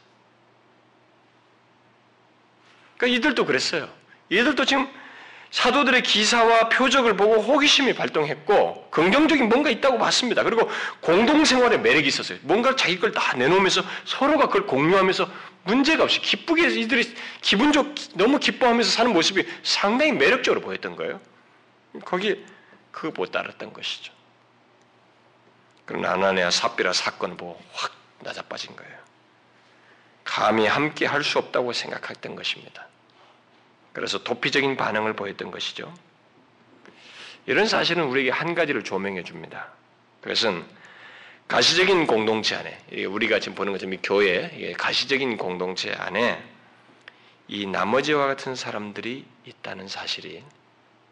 그러니까 이들도 그랬어요. 이들도 지금 사도들의 기사와 표적을 보고 호기심이 발동했고 긍정적인 뭔가 있다고 봤습니다. 그리고 공동생활에 매력이 있었어요. 뭔가 자기 걸 다 내놓으면서 서로가 그걸 공유하면서 문제가 없이 기쁘게 이들이 기분 좋 너무 기뻐하면서 사는 모습이 상당히 매력적으로 보였던 거예요. 거기 그거 못 따랐던 것이죠. 그러나 아나니아 삽비라 사건을 보고 확 낮아빠진 거예요. 감히 함께 할 수 없다고 생각했던 것입니다. 그래서 도피적인 반응을 보였던 것이죠. 이런 사실은 우리에게 한 가지를 조명해 줍니다. 그것은 가시적인 공동체 안에 우리가 지금 보는 것처럼 교회 가시적인 공동체 안에 이 나머지와 같은 사람들이 있다는 사실이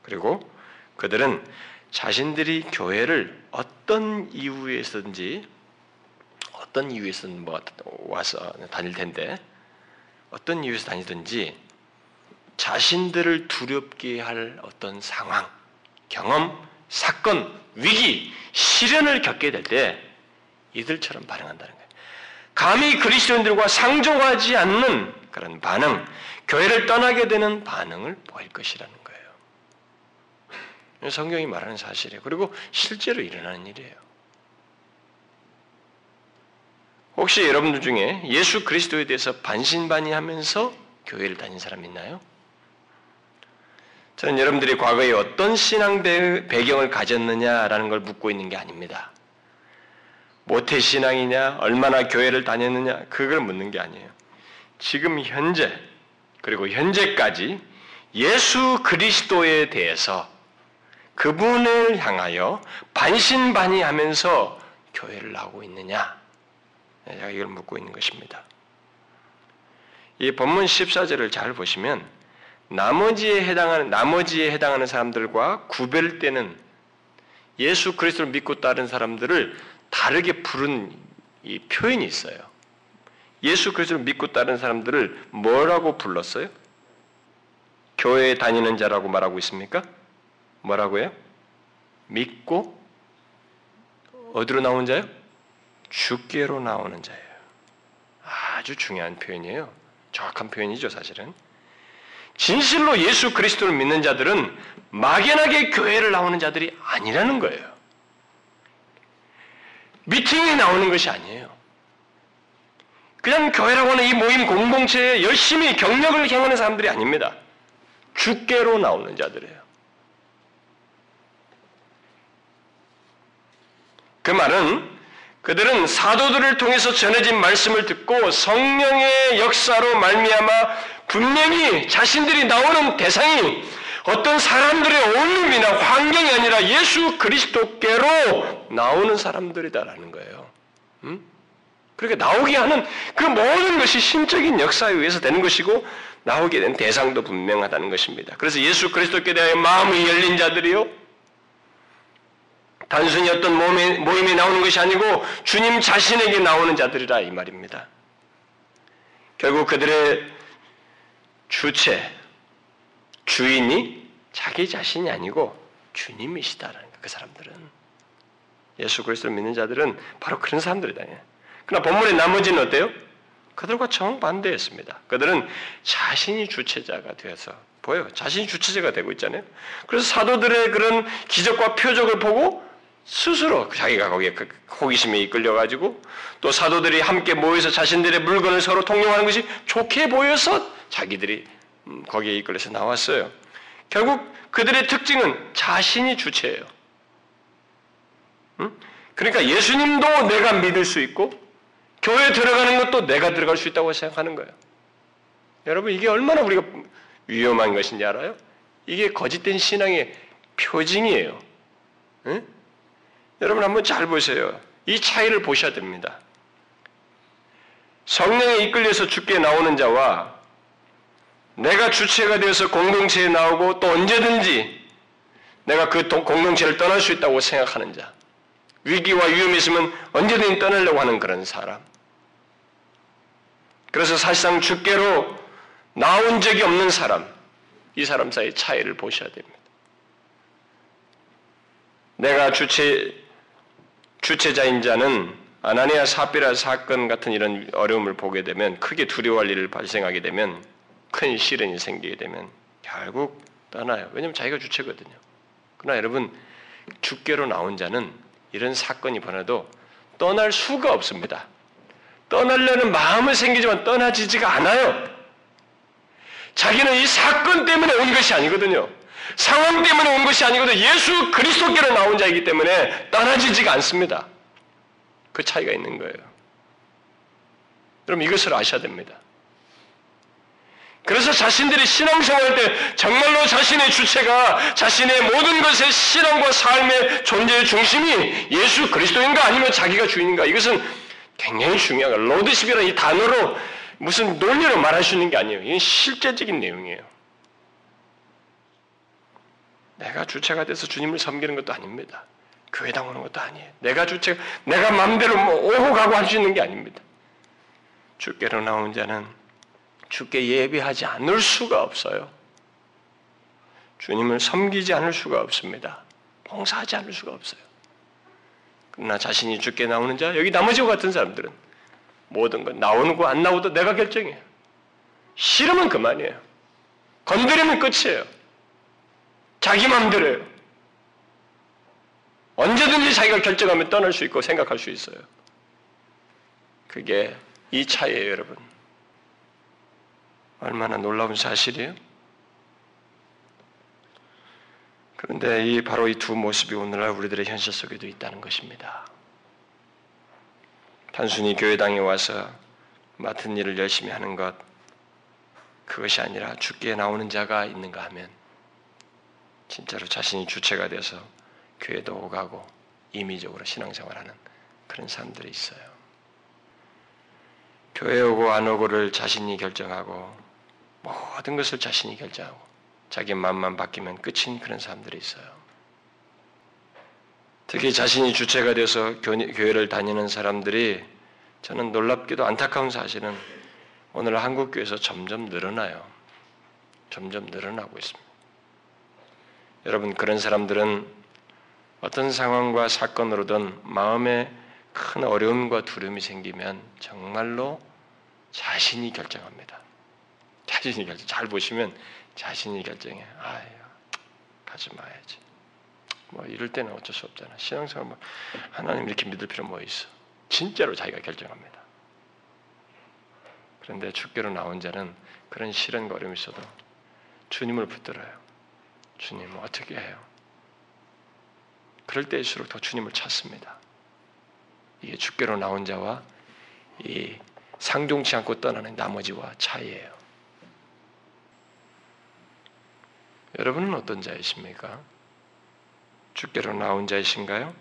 그리고 그들은 자신들이 교회를 어떤 이유에서든지 어떤 이유에서든 뭐 와서 다닐 텐데 어떤 이유에서 다니든지 자신들을 두렵게 할 어떤 상황, 경험, 사건, 위기, 시련을 겪게 될 때 이들처럼 반응한다는 거예요. 감히 그리스도인들과 상종하지 않는 그런 반응, 교회를 떠나게 되는 반응을 보일 것이라는 거예요. 성경이 말하는 사실이에요. 그리고 실제로 일어나는 일이에요. 혹시 여러분들 중에 예수 그리스도에 대해서 반신반의하면서 교회를 다닌 사람 있나요? 저는 여러분들이 과거에 어떤 신앙 배경을 가졌느냐라는 걸 묻고 있는 게 아닙니다. 모태 신앙이냐, 얼마나 교회를 다녔느냐, 그걸 묻는 게 아니에요. 지금 현재, 그리고 현재까지 예수 그리스도에 대해서 그분을 향하여 반신반의 하면서 교회를 나오고 있느냐? 제가 이걸 묻고 있는 것입니다. 이 본문 14절을 잘 보시면 나머지에 해당하는 나머지에 해당하는 사람들과 구별되는 예수 그리스도를 믿고 따른 사람들을 다르게 부른 이 표현이 있어요. 예수 그리스도를 믿고 따른 사람들을 뭐라고 불렀어요? 교회에 다니는 자라고 말하고 있습니까? 뭐라고요? 믿고 어디로 나온 자요? 주께로 나오는 자예요. 아주 중요한 표현이에요. 정확한 표현이죠, 사실은. 진실로 예수 그리스도를 믿는 자들은 막연하게 교회를 나오는 자들이 아니라는 거예요. 미팅에 나오는 것이 아니에요. 그냥 교회라고 하는 이 모임 공동체에 열심히 경력을 행하는 사람들이 아닙니다. 주께로 나오는 자들이에요. 그 말은 그들은 사도들을 통해서 전해진 말씀을 듣고 성령의 역사로 말미암아 분명히 자신들이 나오는 대상이 어떤 사람들의 온몸이나 환경이 아니라 예수 그리스도께로 나오는 사람들이다라는 거예요. 음? 그렇게 나오게 하는 그 모든 것이 신적인 역사에 의해서 되는 것이고 나오게 된 대상도 분명하다는 것입니다. 그래서 예수 그리스도께 대하여 마음이 열린 자들이요. 단순히 어떤 모임에, 모임에 나오는 것이 아니고 주님 자신에게 나오는 자들이라 이 말입니다. 결국 그들의 주체, 주인이 자기 자신이 아니고 주님이시다라는 거예요. 그 사람들은. 예수 그리스도를 믿는 자들은 바로 그런 사람들이다. 그러나 본문의 나머지는 어때요? 그들과 정반대였습니다. 그들은 자신이 주체자가 되어서 보여요. 자신이 주체자가 되고 있잖아요. 그래서 사도들의 그런 기적과 표적을 보고 스스로 자기가 거기에 그 호기심에 이끌려가지고 또 사도들이 함께 모여서 자신들의 물건을 서로 통용하는 것이 좋게 보여서 자기들이 음, 거기에 이끌려서 나왔어요. 결국 그들의 특징은 자신이 주체예요. 그러니까 예수님도 내가 믿을 수 있고 교회 들어가는 것도 내가 들어갈 수 있다고 생각하는 거예요. 여러분 이게 얼마나 우리가 위험한 것인지 알아요? 이게 거짓된 신앙의 표징이에요. 응? 여러분 한번 잘 보세요. 이 차이를 보셔야 됩니다. 성령에 이끌려서 죽게 나오는 자와 내가 주체가 되어서 공동체에 나오고 또 언제든지 내가 그 공동체를 떠날 수 있다고 생각하는 자. 위기와 위험이 있으면 언제든지 떠나려고 하는 그런 사람. 그래서 사실상 주께로 나온 적이 없는 사람, 이 사람 사이의 차이를 보셔야 됩니다. 내가 주체, 주체자인 자는 아나니아 사피라 사건 같은 이런 어려움을 보게 되면 크게 두려워할 일을 발생하게 되면 큰 시련이 생기게 되면 결국 떠나요. 왜냐하면 자기가 주체거든요. 그러나 여러분 주께로 나온 자는 이런 사건이 벌어도 떠날 수가 없습니다. 떠나려는 마음은 생기지만 떠나지지가 않아요. 자기는 이 사건 때문에 온 것이 아니거든요. 상황 때문에 온 것이 아니거든요. 예수 그리스도께로 나온 자이기 때문에 떠나지지가 않습니다. 그 차이가 있는 거예요. 여러분 이것을 아셔야 됩니다. 그래서 자신들이 신앙생활 때 정말로 자신의 주체가 자신의 모든 것의 신앙과 삶의 존재의 중심이 예수 그리스도인가 아니면 자기가 주인인가 이것은 굉장히 중요한 거예요. 로드십이라는 이 단어로 무슨 논리로 말할 수 있는 게 아니에요. 이건 실제적인 내용이에요. 내가 주체가 돼서 주님을 섬기는 것도 아닙니다. 교회 당하는 것도 아니에요. 내가 주체가, 내가 마음대로 뭐 오고 가고 할 수 있는 게 아닙니다. 주께로 나온 자는 주께 예배하지 않을 수가 없어요. 주님을 섬기지 않을 수가 없습니다. 봉사하지 않을 수가 없어요. 그러나 자신이 주께 나오는 자, 여기 나머지와 같은 사람들은 모든 것 나오는 거 안 나오도 내가 결정해요. 싫으면 그만이에요. 건드리면 끝이에요. 자기 마음대로요. 언제든지 자기가 결정하면 떠날 수 있고 생각할 수 있어요. 그게 이 차이에요, 여러분. 얼마나 놀라운 사실이에요? 그런데 이 바로 이 두 모습이 오늘날 우리들의 현실 속에도 있다는 것입니다. 단순히 교회당에 와서 맡은 일을 열심히 하는 것 그것이 아니라 죽게 나오는 자가 있는가 하면 진짜로 자신이 주체가 돼서 교회도 오가고 임의적으로 신앙생활하는 그런 사람들이 있어요. 교회 오고 안 오고를 자신이 결정하고 모든 것을 자신이 결정하고 자기 마음만 바뀌면 끝인 그런 사람들이 있어요. 특히 자신이 주체가 돼서 교회를 다니는 사람들이 저는 놀랍게도 안타까운 사실은 오늘 한국 교회에서 점점 늘어나요. 점점 늘어나고 있습니다. 여러분 그런 사람들은 어떤 상황과 사건으로든 마음에 큰 어려움과 두려움이 생기면 정말로 자신이 결정합니다. 자신이 결정. 잘 보시면 자신이 결정해. 아유, 가지 마야지. 뭐 이럴 때는 어쩔 수 없잖아. 신앙생활 뭐 하나님 이렇게 믿을 필요 뭐 있어. 진짜로 자기가 결정합니다. 그런데 죽게로 나온 자는 그런 시련과 어려움이 있어도 주님을 붙들어요. 주님 어떻게 해요? 그럴 때일수록 더 주님을 찾습니다. 이게 죽게로 나온 자와 이 상종치 않고 떠나는 나머지와 차이예요. 여러분은 어떤 자이십니까? 죽게로 나온 자이신가요?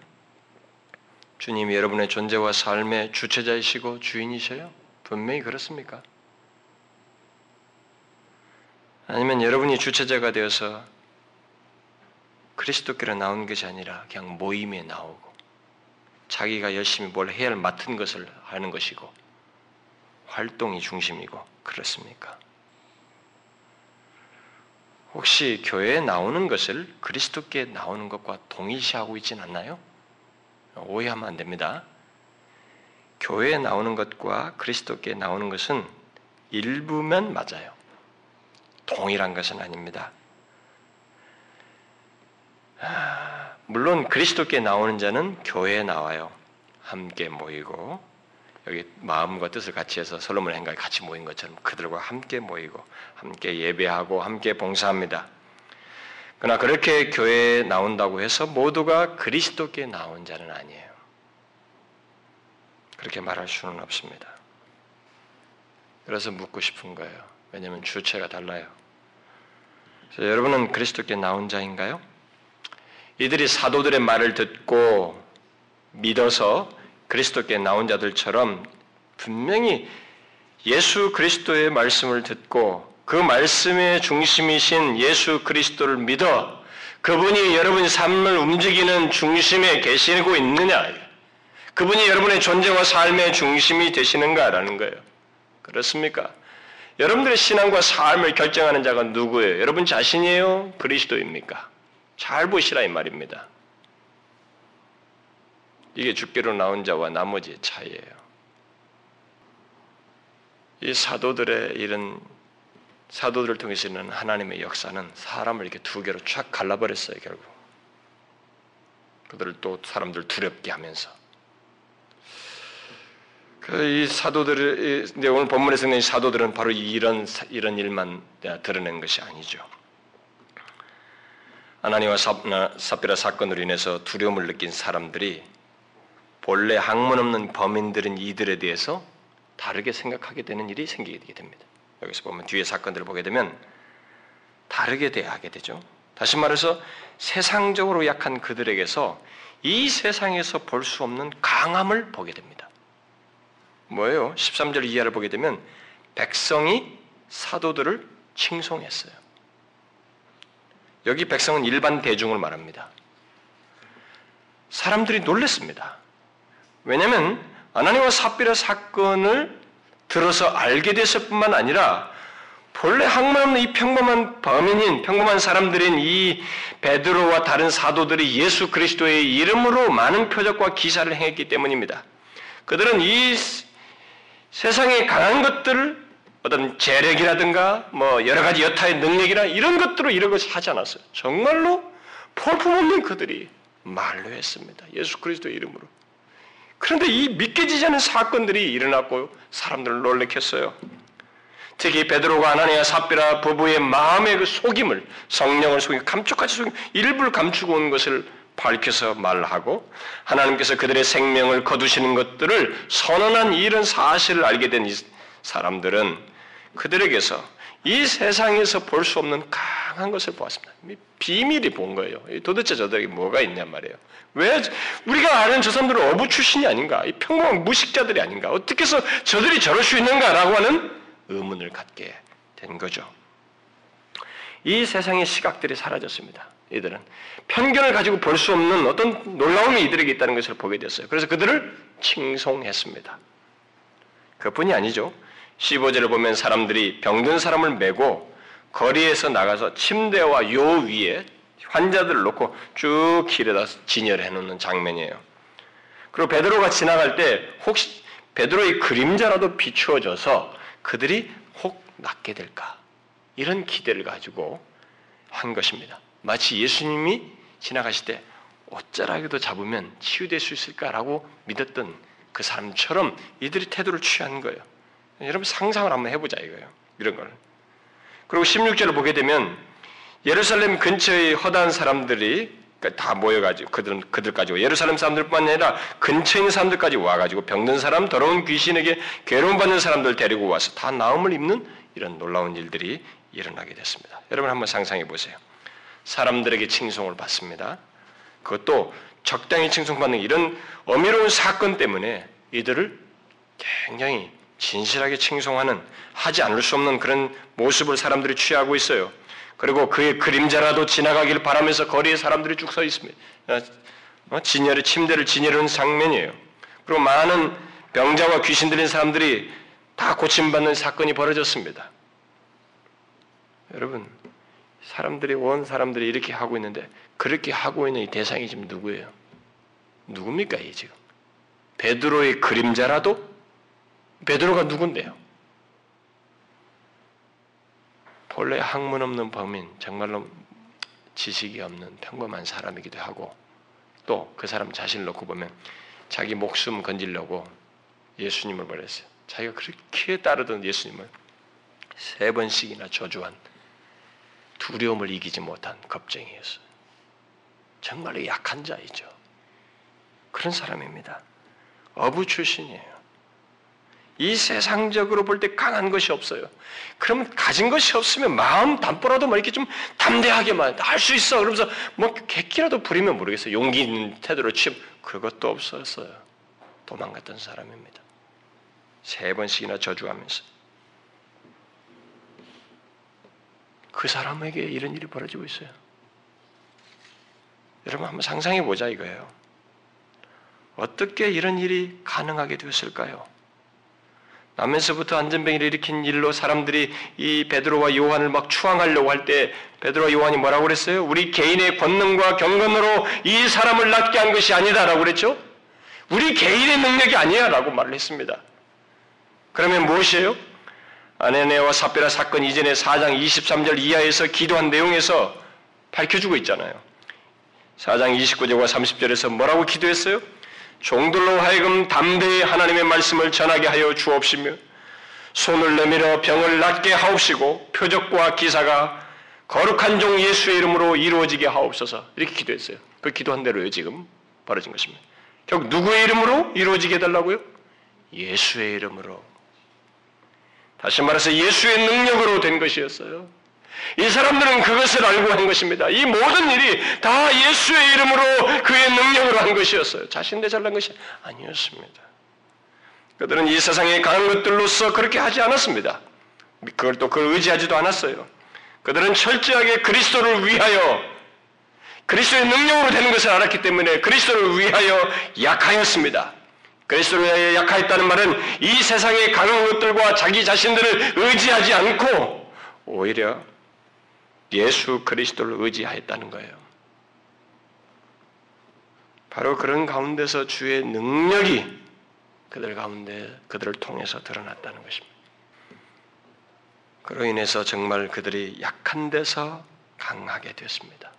주님이 여러분의 존재와 삶의 주체자이시고 주인이셔요? 분명히 그렇습니까? 아니면 여러분이 주체자가 되어서 그리스도께로 나온 것이 아니라 그냥 모임에 나오고 자기가 열심히 뭘 해야 할 맡은 것을 하는 것이고 활동이 중심이고 그렇습니까? 혹시 교회에 나오는 것을 그리스도께 나오는 것과 동일시하고 있진 않나요? 오해하면 안 됩니다. 교회에 나오는 것과 그리스도께 나오는 것은 일부면 맞아요. 동일한 것은 아닙니다. 물론 그리스도께 나오는 자는 교회에 나와요. 함께 모이고 여기 마음과 뜻을 같이 해서 솔로몬 행각에 같이 모인 것처럼 그들과 함께 모이고 함께 예배하고 함께 봉사합니다. 그러나 그렇게 교회에 나온다고 해서 모두가 그리스도께 나온 자는 아니에요. 그렇게 말할 수는 없습니다. 그래서 묻고 싶은 거예요. 왜냐하면 주체가 달라요. 여러분은 그리스도께 나온 자인가요? 이들이 사도들의 말을 듣고 믿어서 그리스도께 나온 자들처럼 분명히 예수 그리스도의 말씀을 듣고 그 말씀의 중심이신 예수 그리스도를 믿어 그분이 여러분의 삶을 움직이는 중심에 계시고 있느냐? 그분이 여러분의 존재와 삶의 중심이 되시는가라는 거예요. 그렇습니까? 여러분들의 신앙과 삶을 결정하는 자가 누구예요? 여러분 자신이에요? 그리스도입니까? 잘 보시라 이 말입니다. 이게 죽기로 나온 자와 나머지의 차이예요. 이 사도들의 이런 사도들을 통해서 있는 하나님의 역사는 사람을 이렇게 두 개로 쫙 갈라버렸어요 결국. 그들을 또 사람들 두렵게 하면서. 그이 사도들, 이 오늘 본문에서 있는 사도들은 바로 이런 이런 일만 드러낸 것이 아니죠. 아나니와 삽비라 사건으로 인해서 두려움을 느낀 사람들이 본래 학문 없는 범인들은 이들에 대해서 다르게 생각하게 되는 일이 생기게 됩니다. 여기서 보면 뒤에 사건들을 보게 되면 다르게 대하게 되죠. 다시 말해서 세상적으로 약한 그들에게서 이 세상에서 볼 수 없는 강함을 보게 됩니다. 뭐예요? 13절 이하를 보게 되면 백성이 사도들을 칭송했어요. 여기 백성은 일반 대중을 말합니다. 사람들이 놀랐습니다. 왜냐하면 아나니와 삽비라 사건을 들어서 알게 됐을 뿐만 아니라 본래 학문 없는 이 평범한 범인인 평범한 사람들인 이 베드로와 다른 사도들이 예수 그리스도의 이름으로 많은 표적과 기사를 행했기 때문입니다. 그들은 이 세상에 강한 것들을 어떤 재력이라든가 뭐 여러 가지 여타의 능력이나 이런 것들로 이런 것을 하지 않았어요. 정말로 볼품없는 그들이 말로 했습니다. 예수 그리스도의 이름으로. 그런데 이 믿겨지지 않은 사건들이 일어났고 사람들을 놀래켰어요. 특히 베드로가 아나니아 삽비라 부부의 마음의 그 속임을 성령을 속임 감쪽같이 속임 일부를 감추고 온 것을 밝혀서 말하고 하나님께서 그들의 생명을 거두시는 것들을 선언한 이런 사실을 알게 된 사람들은 그들에게서 이 세상에서 볼 수 없는 강한 것을 보았습니다. 비밀이 본 거예요. 도대체 저들에게 뭐가 있냐 말이에요. 왜 우리가 아는 저 사람들은 어부 출신이 아닌가? 이 평범한 무식자들이 아닌가? 어떻게 해서 저들이 저럴 수 있는가라고 하는 의문을 갖게 된 거죠. 이 세상의 시각들이 사라졌습니다. 이들은 편견을 가지고 볼 수 없는 어떤 놀라움이 이들에게 있다는 것을 보게 됐어요. 그래서 그들을 칭송했습니다. 그뿐이 아니죠. 15절을 보면 사람들이 병든 사람을 메고 거리에서 나가서 침대와 요 위에 환자들을 놓고 쭉 길에다 진열해 놓는 장면이에요. 그리고 베드로가 지나갈 때 혹시 베드로의 그림자라도 비추어져서 그들이 혹 낫게 될까? 이런 기대를 가지고 한 것입니다. 마치 예수님이 지나가실 때 어쩌라기도 잡으면 치유될 수 있을까라고 믿었던 그 사람처럼 이들이 태도를 취한 거예요. 여러분 상상을 한번 해보자 이거예요. 이런 걸. 그리고 16절을 보게 되면 예루살렘 근처의 허다한 사람들이 그러니까 다 모여가지고 그들 그들까지 예루살렘 사람들뿐만 아니라 근처에 있는 사람들까지 와가지고 병든 사람, 더러운 귀신에게 괴로움 받는 사람들 데리고 와서 다 나음을 입는 이런 놀라운 일들이 일어나게 됐습니다. 여러분 한번 상상해 보세요. 사람들에게 칭송을 받습니다. 그것도 적당히 칭송받는 이런 어미로운 사건 때문에 이들을 굉장히 진실하게 칭송하는 하지 않을 수 없는 그런 모습을 사람들이 취하고 있어요. 그리고 그의 그림자라도 지나가길 바라면서 거리에 사람들이 쭉 서 있습니다. 어, 진열의 침대를 진열하는 장면이에요. 그리고 많은 병자와 귀신 들린 사람들이 다 고침받는 사건이 벌어졌습니다. 여러분, 사람들이 온 사람들이 이렇게 하고 있는데 그렇게 하고 있는 이 대상이 지금 누구예요? 누굽니까 이 지금? 베드로의 그림자라도 베드로가 누군데요? 본래 학문 없는 범인, 정말로 지식이 없는 평범한 사람이기도 하고 또 그 사람 자신을 놓고 보면 자기 목숨 건지려고 예수님을 버렸어요. 자기가 그렇게 따르던 예수님을 세 번씩이나 저주한 두려움을 이기지 못한 겁쟁이였어요. 정말로 약한 자이죠. 그런 사람입니다. 어부 출신이에요. 이 세상적으로 볼 때 강한 것이 없어요. 그러면 가진 것이 없으면 마음 담보라도 뭐 이렇게 좀 담대하게만 할 수 있어. 그러면서 뭐 객기라도 부리면 모르겠어요. 용기 있는 태도로 취업 그것도 없었어요. 도망갔던 사람입니다. 세 번씩이나 저주하면서 그 사람에게 이런 일이 벌어지고 있어요. 여러분 한번 상상해 보자 이거예요. 어떻게 이런 일이 가능하게 되었을까요? 남에서부터 안전병이를 일으킨 일로 사람들이 이 베드로와 요한을 막 추앙하려고 할 때 베드로와 요한이 뭐라고 그랬어요? 우리 개인의 권능과 경건으로 이 사람을 낫게 한 것이 아니다라고 그랬죠? 우리 개인의 능력이 아니야라고 말을 했습니다. 그러면 무엇이에요? 아네네와 사베라 사건 이전에 4장 23절 이하에서 기도한 내용에서 밝혀주고 있잖아요. 4장 29절과 30절에서 뭐라고 기도했어요? 종들로 하여금 담대히 하나님의 말씀을 전하게 하여 주옵시며 손을 내밀어 병을 낫게 하옵시고 표적과 기사가 거룩한 종 예수의 이름으로 이루어지게 하옵소서 이렇게 기도했어요. 그 기도한 대로요 지금 벌어진 것입니다. 결국 누구의 이름으로 이루어지게 해달라고요? 예수의 이름으로. 다시 말해서 예수의 능력으로 된 것이었어요. 이 사람들은 그것을 알고 한 것입니다. 이 모든 일이 다 예수의 이름으로 그의 능력으로 한 것이었어요. 자신들 잘난 것이 아니었습니다. 그들은 이 세상에 강한 것들로서 그렇게 하지 않았습니다. 그걸 또 그걸 의지하지도 않았어요. 그들은 철저하게 그리스도를 위하여 그리스도의 능력으로 되는 것을 알았기 때문에 그리스도를 위하여 약하였습니다. 그리스도를 위하여 약하였다는 말은 이 세상의 강한 것들과 자기 자신들을 의지하지 않고 오히려 예수 그리스도를 의지하였다는 거예요. 바로 그런 가운데서 주의 능력이 그들 가운데 그들을 통해서 드러났다는 것입니다. 그로 인해서 정말 그들이 약한 데서 강하게 됐습니다.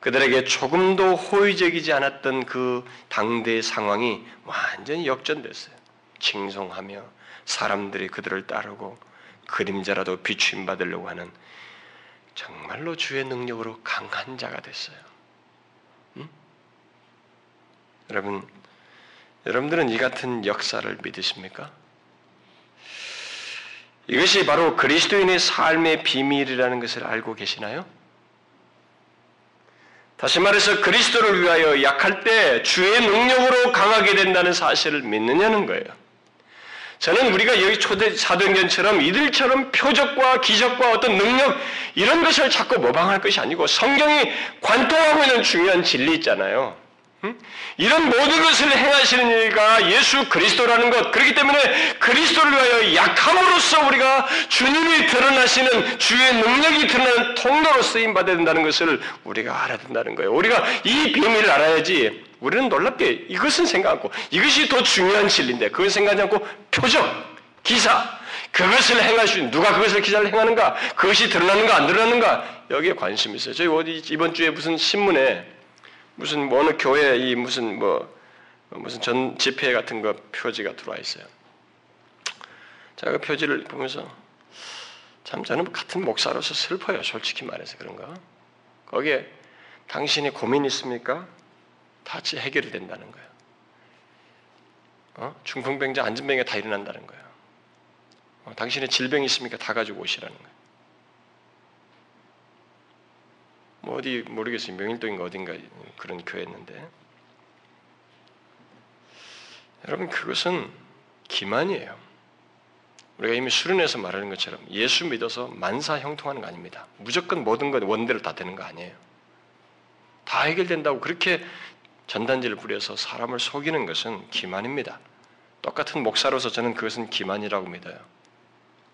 그들에게 조금도 호의적이지 않았던 그 당대의 상황이 완전히 역전됐어요. 칭송하며 사람들이 그들을 따르고 그림자라도 비추임 받으려고 하는 정말로 주의 능력으로 강한 자가 됐어요. 음? 여러분, 여러분들은 이 같은 역사를 믿으십니까? 이것이 바로 그리스도인의 삶의 비밀이라는 것을 알고 계시나요? 다시 말해서 그리스도를 위하여 약할 때 주의 능력으로 강하게 된다는 사실을 믿느냐는 거예요. 저는 우리가 여기 초대 사도행전처럼 이들처럼 표적과 기적과 어떤 능력 이런 것을 자꾸 모방할 것이 아니고 성경이 관통하고 있는 중요한 진리 있잖아요. 이런 모든 것을 행하시는 이가 예수 그리스도라는 것. 그렇기 때문에 그리스도를 위하여 약함으로써 우리가 주님이 드러나시는 주의 능력이 드러나는 통로로 쓰임 받아야 된다는 것을 우리가 알아야 된다는 거예요. 우리가 이 비밀을 알아야지 우리는 놀랍게 이것은 생각 않고 이것이 더 중요한 진리인데 그걸 생각하지 않고 표적, 기사 그것을 행할 수 있는 누가 그것을 기사를 행하는가? 그것이 드러나는가 안 드러나는가? 여기에 관심이 있어요. 저희 어디 이번 주에 무슨 신문에 무슨 뭐 어느 교회 이 무슨 뭐 무슨 전 집회 같은 거 표지가 들어와 있어요. 제가 그 표지를 보면서 참 저는 같은 목사로서 슬퍼요. 솔직히 말해서 그런가? 거기에 당신이 고민 있습니까? 다 해결이 된다는 거예요. 어? 중풍병자, 안전병이 다 일어난다는 거예요. 어, 당신의 질병이 있습니까? 다 가지고 오시라는 거예요. 뭐 어디 모르겠어요. 명일동인가 어딘가 그런 교회였는데 여러분 그것은 기만이에요. 우리가 이미 수련해서 말하는 것처럼 예수 믿어서 만사 형통하는 거 아닙니다. 무조건 모든 것 원대로 다 되는 거 아니에요. 다 해결된다고 그렇게 전단지를 부려서 사람을 속이는 것은 기만입니다. 똑같은 목사로서 저는 그것은 기만이라고 믿어요.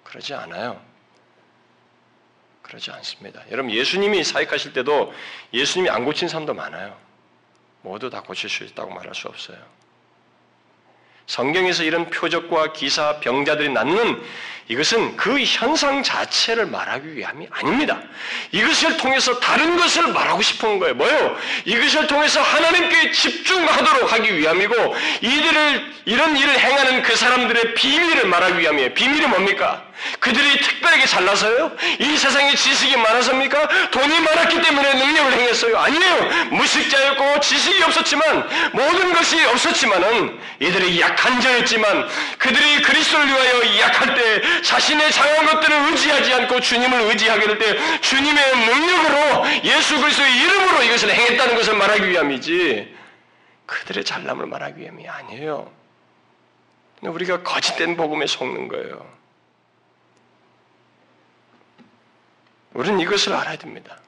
그러지 않아요. 그러지 않습니다. 여러분 예수님이 사역하실 때도 예수님이 안 고친 사람도 많아요. 모두 다 고칠 수 있다고 말할 수 없어요. 성경에서 이런 표적과 기사, 병자들이 낫는 이것은 그 현상 자체를 말하기 위함이 아닙니다. 이것을 통해서 다른 것을 말하고 싶은 거예요. 뭐요? 이것을 통해서 하나님께 집중하도록 하기 위함이고 이들을 이런 일을 행하는 그 사람들의 비밀을 말하기 위함이에요. 비밀이 뭡니까? 그들이 특별하게 잘나서요? 이 세상에 지식이 많아서입니까? 돈이 많았기 때문에 능력을 행했어요? 아니에요. 무식자였고 지식이 없었지만 모든 것이 없었지만은 이들이 약한 자였지만 그들이 그리스도를 위하여 약할 때 자신의 장한 것들을 의지하지 않고 주님을 의지하게 될 때 주님의 능력으로 예수 그리스도의 이름으로 이것을 행했다는 것을 말하기 위함이지 그들의 잘남을 말하기 위함이 아니에요. 우리가 거짓된 복음에 속는 거예요. 우리는 이것을 알아야 됩니다.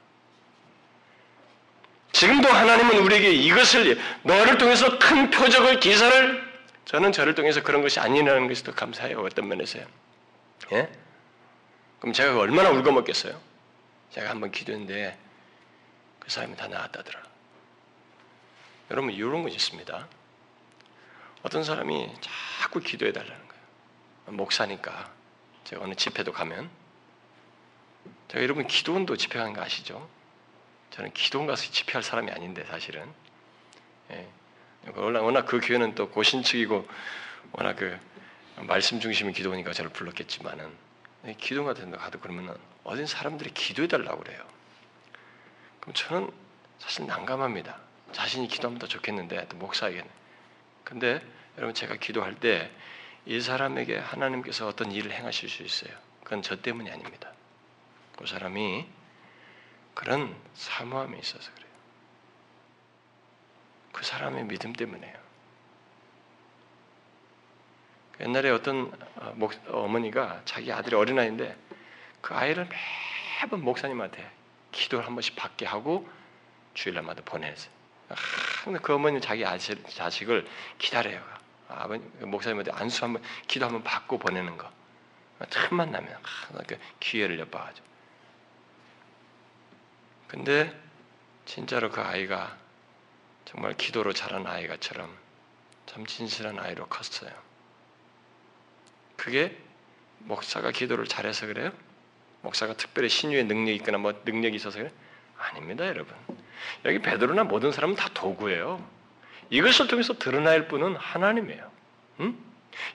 지금도 하나님은 우리에게 이것을 너를 통해서 큰 표적을 기사를 저는 저를 통해서 그런 것이 아니라는 것이 더 감사해요. 어떤 면에서요. 예? 그럼 제가 얼마나 울거먹겠어요? 제가 한번 기도했는데 그 사람이 다 나았다더라. 여러분 이런 것이 있습니다. 어떤 사람이 자꾸 기도해 달라는 거예요. 목사니까 제가 어느 집회도 가면 제가 여러분 기도원도 집회하는 거 아시죠? 저는 기도원 가서 집회할 사람이 아닌데 사실은 예. 워낙, 워낙 그 교회는 또 고신측이고 워낙 그 말씀 중심의 기도니까 저를 불렀겠지만은 기도 같은 데 가도 그러면은 어딘 사람들이 기도해 달라고 그래요. 그럼 저는 사실 난감합니다. 자신이 기도하면 더 좋겠는데 또 목사에게는. 근데 여러분 제가 기도할 때 이 사람에게 하나님께서 어떤 일을 행하실 수 있어요. 그건 저 때문이 아닙니다. 그 사람이 그런 사모함이 있어서 그래요. 그 사람의 믿음 때문에요. 옛날에 어떤 어, 어머니가 자기 아들이 어린아이인데 그 아이를 매번 목사님한테 기도를 한 번씩 받게 하고 주일날마다 보내세요. 그 어머니는 자기 자식을 기다려요. 아버님 그 목사님한테 안수 한번 기도 한번 받고 보내는 거. 틈만 나면 그 기회를 엿봐가지고. 근데 진짜로 그 아이가 정말 기도로 자란 아이가처럼 참 진실한 아이로 컸어요. 그게 목사가 기도를 잘해서 그래요? 목사가 특별히 신유의 능력이 있거나 뭐 능력이 있어서 그래? 아닙니다, 여러분. 여기 베드로나 모든 사람은 다 도구예요. 이것을 통해서 드러날 분은 하나님이에요. 응?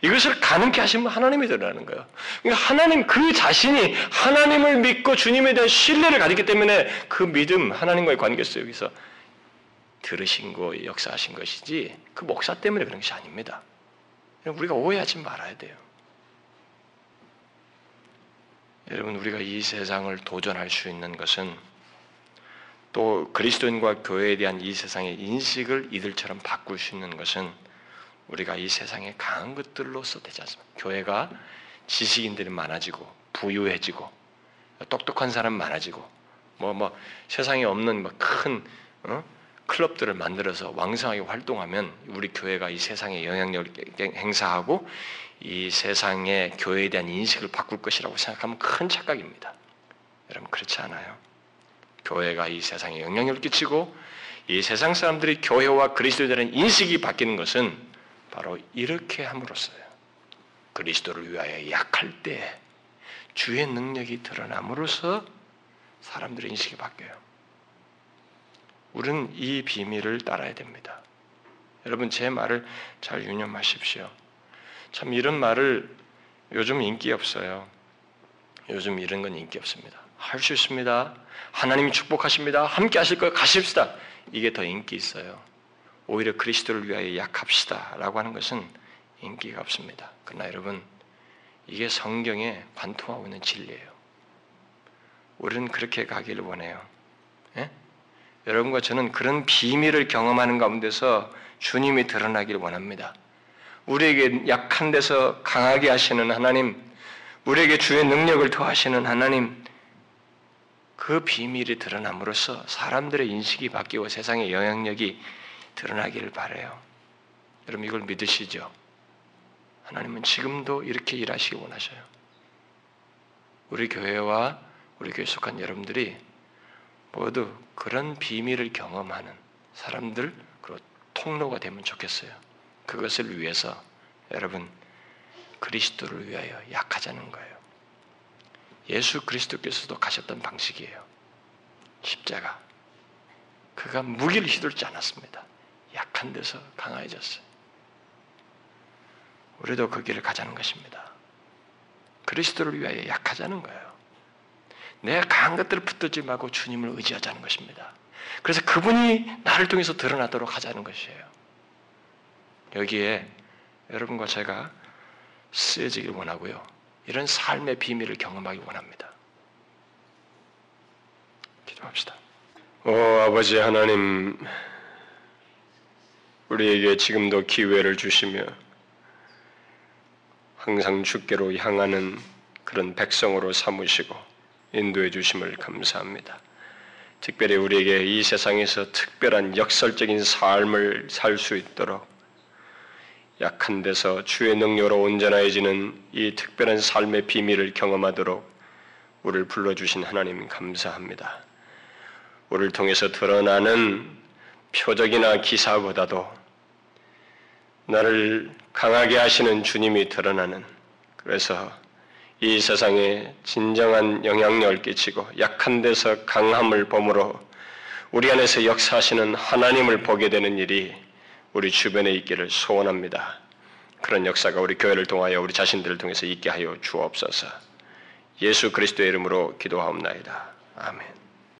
이것을 가능케 하신 분 하나님이 드러나는 거예요. 그러니까 하나님 그 자신이 하나님을 믿고 주님에 대한 신뢰를 가졌기 때문에 그 믿음 하나님과의 관계 속에서 들으신 거 역사하신 것이지 그 목사 때문에 그런 것이 아닙니다. 우리가 오해하지 말아야 돼요. 여러분 우리가 이 세상을 도전할 수 있는 것은 또 그리스도인과 교회에 대한 이 세상의 인식을 이들처럼 바꿀 수 있는 것은 우리가 이 세상에 강한 것들로서 되지 않습니다. 교회가 지식인들이 많아지고 부유해지고 똑똑한 사람 많아지고 뭐뭐 뭐 세상에 없는 뭐큰 어? 클럽들을 만들어서 왕성하게 활동하면 우리 교회가 이 세상에 영향력을 행사하고 이 세상의 교회에 대한 인식을 바꿀 것이라고 생각하면 큰 착각입니다. 여러분 그렇지 않아요. 교회가 이 세상에 영향력을 끼치고 이 세상 사람들이 교회와 그리스도에 대한 인식이 바뀌는 것은 바로 이렇게 함으로써요. 그리스도를 위하여 약할 때 주의 능력이 드러남으로써 사람들의 인식이 바뀌어요. 우리는 이 비밀을 따라야 됩니다. 여러분 제 말을 잘 유념하십시오. 참 이런 말을 요즘 인기 없어요. 요즘 이런 건 인기 없습니다. 할 수 있습니다. 하나님이 축복하십니다. 함께 하실 거예요. 가십시다. 이게 더 인기 있어요. 오히려 그리스도를 위하여 약합시다 라고 하는 것은 인기가 없습니다. 그러나 여러분 이게 성경에 관통하고 있는 진리예요. 우리는 그렇게 가기를 원해요. 예? 여러분과 저는 그런 비밀을 경험하는 가운데서 주님이 드러나기를 원합니다. 우리에게 약한 데서 강하게 하시는 하나님, 우리에게 주의 능력을 더하시는 하나님, 그 비밀이 드러남으로써 사람들의 인식이 바뀌고 세상의 영향력이 드러나기를 바래요. 여러분 이걸 믿으시죠? 하나님은 지금도 이렇게 일하시기 원하셔요. 우리 교회와 우리 교회 속한 여러분들이 모두 그런 비밀을 경험하는 사람들 그리고 통로가 되면 좋겠어요. 그것을 위해서 여러분 그리스도를 위하여 약하자는 거예요. 예수 그리스도께서도 가셨던 방식이에요. 십자가. 그가 무기를 휘둘지 않았습니다. 약한 데서 강해졌어요. 우리도 그 길을 가자는 것입니다. 그리스도를 위하여 약하자는 거예요. 내가 강한 것들을 붙들지 말고 주님을 의지하자는 것입니다. 그래서 그분이 나를 통해서 드러나도록 하자는 것이에요. 여기에 여러분과 제가 쓰여지길 원하고요. 이런 삶의 비밀을 경험하기 원합니다. 기도합시다. 오 아버지 하나님, 우리에게 지금도 기회를 주시며 항상 주께로 향하는 그런 백성으로 삼으시고 인도해 주심을 감사합니다. 특별히 우리에게 이 세상에서 특별한 역설적인 삶을 살 수 있도록 약한 데서 주의 능력으로 온전해지는 이 특별한 삶의 비밀을 경험하도록 우리를 불러주신 하나님 감사합니다. 우리를 통해서 드러나는 표적이나 기사보다도 나를 강하게 하시는 주님이 드러나는 그래서 이 세상에 진정한 영향력을 끼치고 약한 데서 강함을 범으로 우리 안에서 역사하시는 하나님을 보게 되는 일이 우리 주변에 있기를 소원합니다. 그런 역사가 우리 교회를 통하여 우리 자신들을 통해서 있게 하여 주옵소서. 예수 그리스도의 이름으로 기도하옵나이다. 아멘.